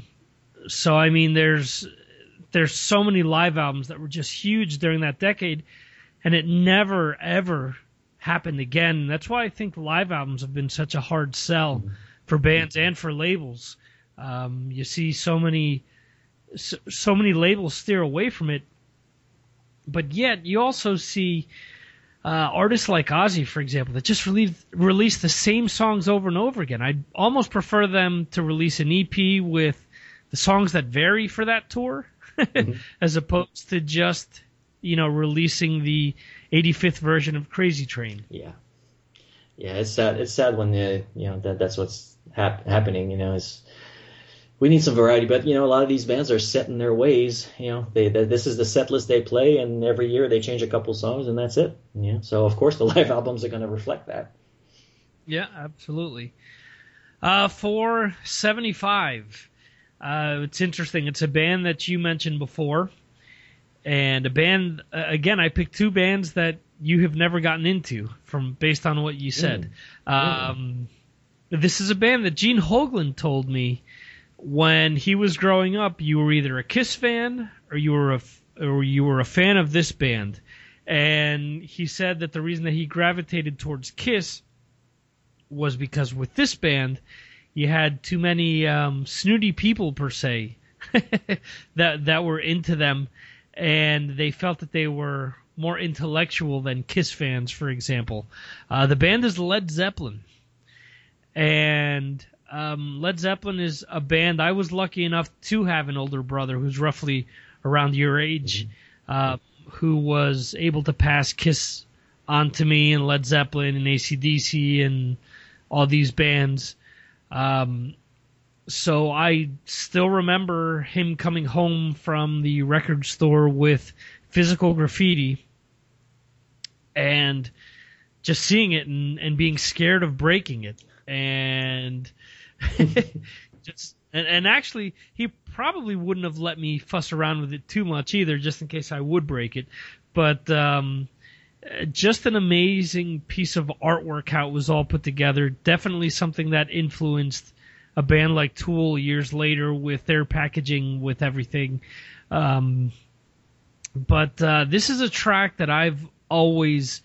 so I mean, there's there's so many live albums that were just huge during that decade, and it never ever happened again. That's why I think live albums have been such a hard sell for bands and for labels. Um, you see so many so, so many labels steer away from it, but yet you also see uh, artists like Ozzy, for example, that just release, release the same songs over and over again. I almost prefer them to release an EP with the songs that vary for that tour, mm-hmm. as opposed to just you know releasing the 85th version of Crazy Train. Yeah, yeah, it's sad. It's sad when the you know that that's what's hap- happening. You know, is we need some variety, but you know, a lot of these bands are set in their ways. You know, they, they this is the set list they play, and every year they change a couple songs, and that's it. Yeah, so of course the live albums are going to reflect that. Yeah, absolutely. Uh, for 75, uh, it's interesting. It's a band that you mentioned before, and a band uh, again. I picked two bands that you have never gotten into from based on what you said. Mm. Um, this is a band that Gene Hoglan told me when he was growing up. You were either a Kiss fan or you were a or you were a fan of this band, and he said that the reason that he gravitated towards Kiss was because with this band you had too many um, snooty people per se that that were into them, and they felt that they were more intellectual than Kiss fans, for example. Uh, the band is Led Zeppelin, and um, Led Zeppelin is a band I was lucky enough to have an older brother who's roughly around your age, mm-hmm. uh, who was able to pass Kiss on to me and Led Zeppelin and ACDC and all these bands. Um, so I still remember him coming home from the record store with physical graffiti and just seeing it and, and being scared of breaking it and just and, and actually he probably wouldn't have let me fuss around with it too much either just in case I would break it but um just an amazing piece of artwork how it was all put together. Definitely something that influenced a band like Tool years later with their packaging, with everything. Um, but uh, this is a track that I've always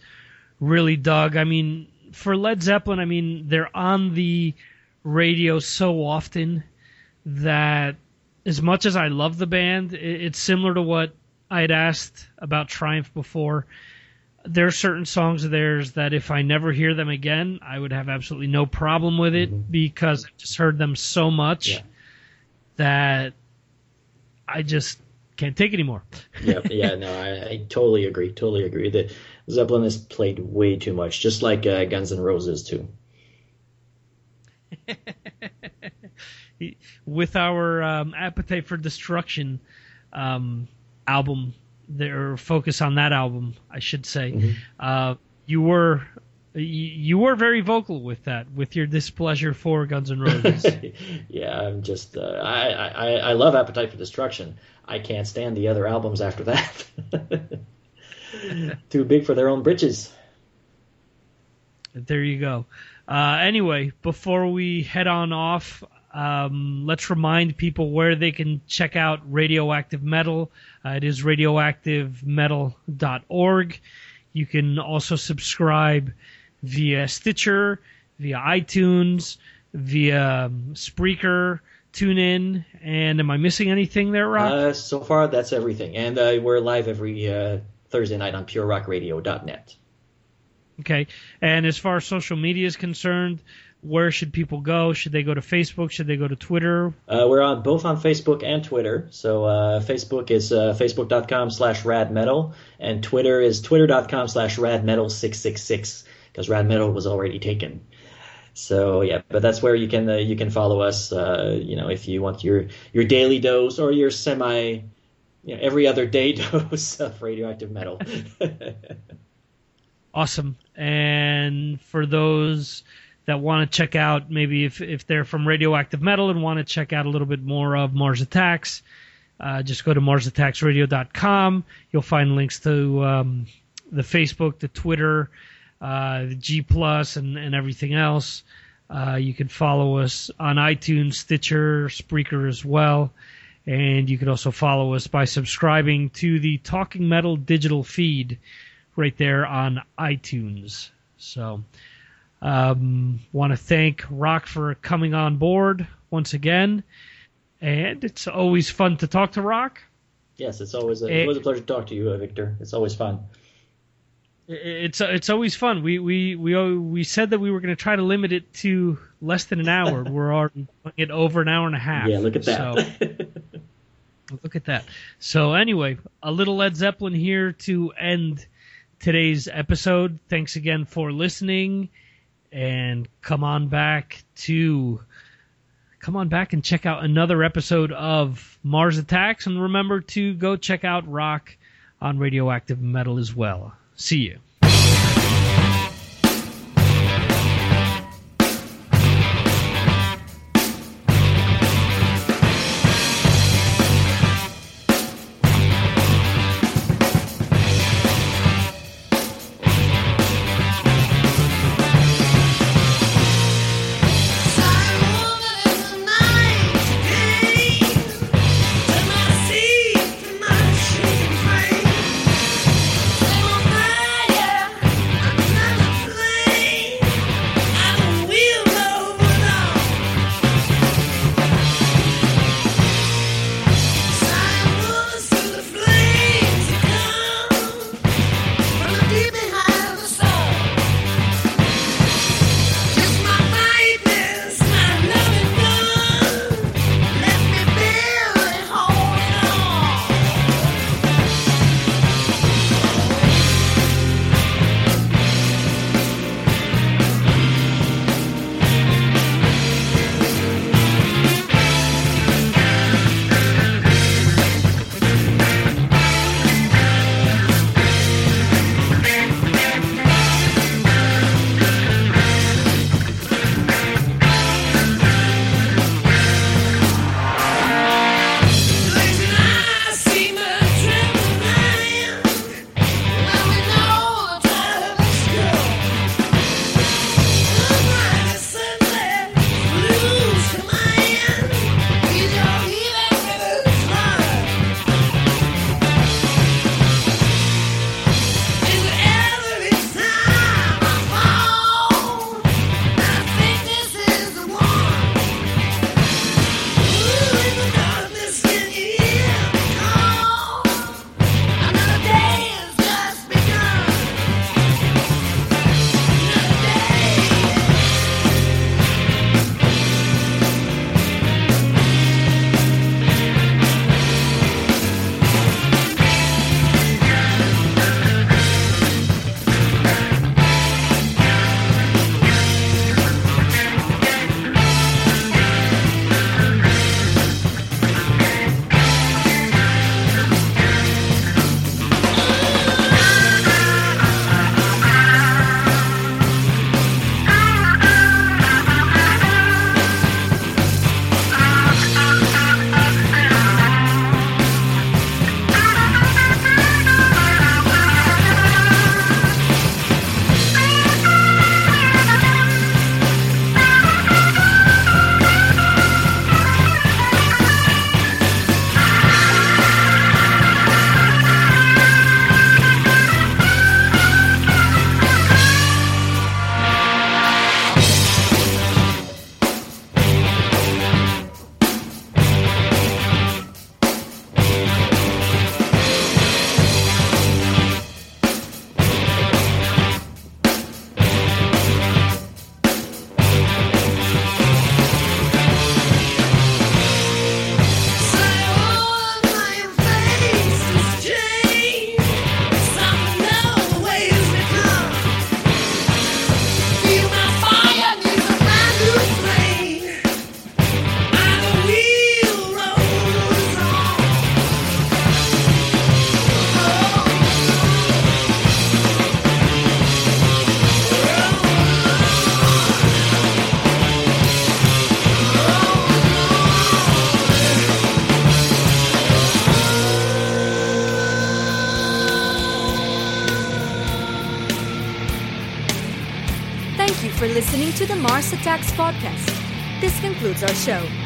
really dug. I mean, for Led Zeppelin, I mean, they're on the radio so often that as much as I love the band, it's similar to what I had asked about Triumph before there are certain songs of theirs that if I never hear them again, I would have absolutely no problem with it mm-hmm. because I've just heard them so much yeah. that I just can't take anymore. yeah, yeah, no, I, I, totally agree. Totally agree. That Zeppelin has played way too much, just like uh, Guns N' Roses too. With our um, Appetite for Destruction um, album their focus on that album, I should say. Mm-hmm. Uh, you were you were very vocal with that, with your displeasure for Guns N' Roses. yeah, I'm just uh, I, I I love Appetite for Destruction. I can't stand the other albums after that. Too big for their own britches. There you go. Uh, anyway, before we head on off, um, let's remind people where they can check out Radioactive Metal. Uh, it is radioactivemetal.org. You can also subscribe via Stitcher, via iTunes, via um, Spreaker, TuneIn, and am I missing anything there, Rock? Uh, so far, that's everything. And uh, we're live every uh, Thursday night on PureRockRadio.net. Okay. And as far as social media is concerned, where should people go? Should they go to Facebook? Should they go to Twitter? Uh, we're on both on Facebook and Twitter. So uh, Facebook is uh, facebook.com slash radmetal, and Twitter is twitter.com slash radmetal666. because Rad Metal was already taken. So yeah, but that's where you can uh, you can follow us. Uh, you know, if you want your your daily dose or your semi, you know, every other day dose of radioactive metal. awesome. And for those that want to check out, maybe if if they're from radioactive metal and want to check out a little bit more of Mars Attacks, uh, just go to MarsAttacksRadio.com. You'll find links to um, the Facebook, the Twitter uh, G Plus, and, and everything else. Uh, you can follow us on iTunes, Stitcher, Spreaker as well. And you can also follow us by subscribing to the Talking Metal digital feed right there on iTunes. So, um, want to thank Rock for coming on board once again. And it's always fun to talk to Rock. Yes, it's always a, it, always a pleasure to talk to you, uh, Victor. It's always fun it's it's always fun. We we we we said that we were going to try to limit it to less than an hour. we're already it over an hour and a half. Yeah, look at that. So, look at that. So anyway, a little Led Zeppelin here to end today's episode. Thanks again for listening, and come on back to come on back and check out another episode of Mars Attacks, and remember to go check out Rock on Radioactive Metal as well. See you. To the Mars Attacks podcast. This concludes our show.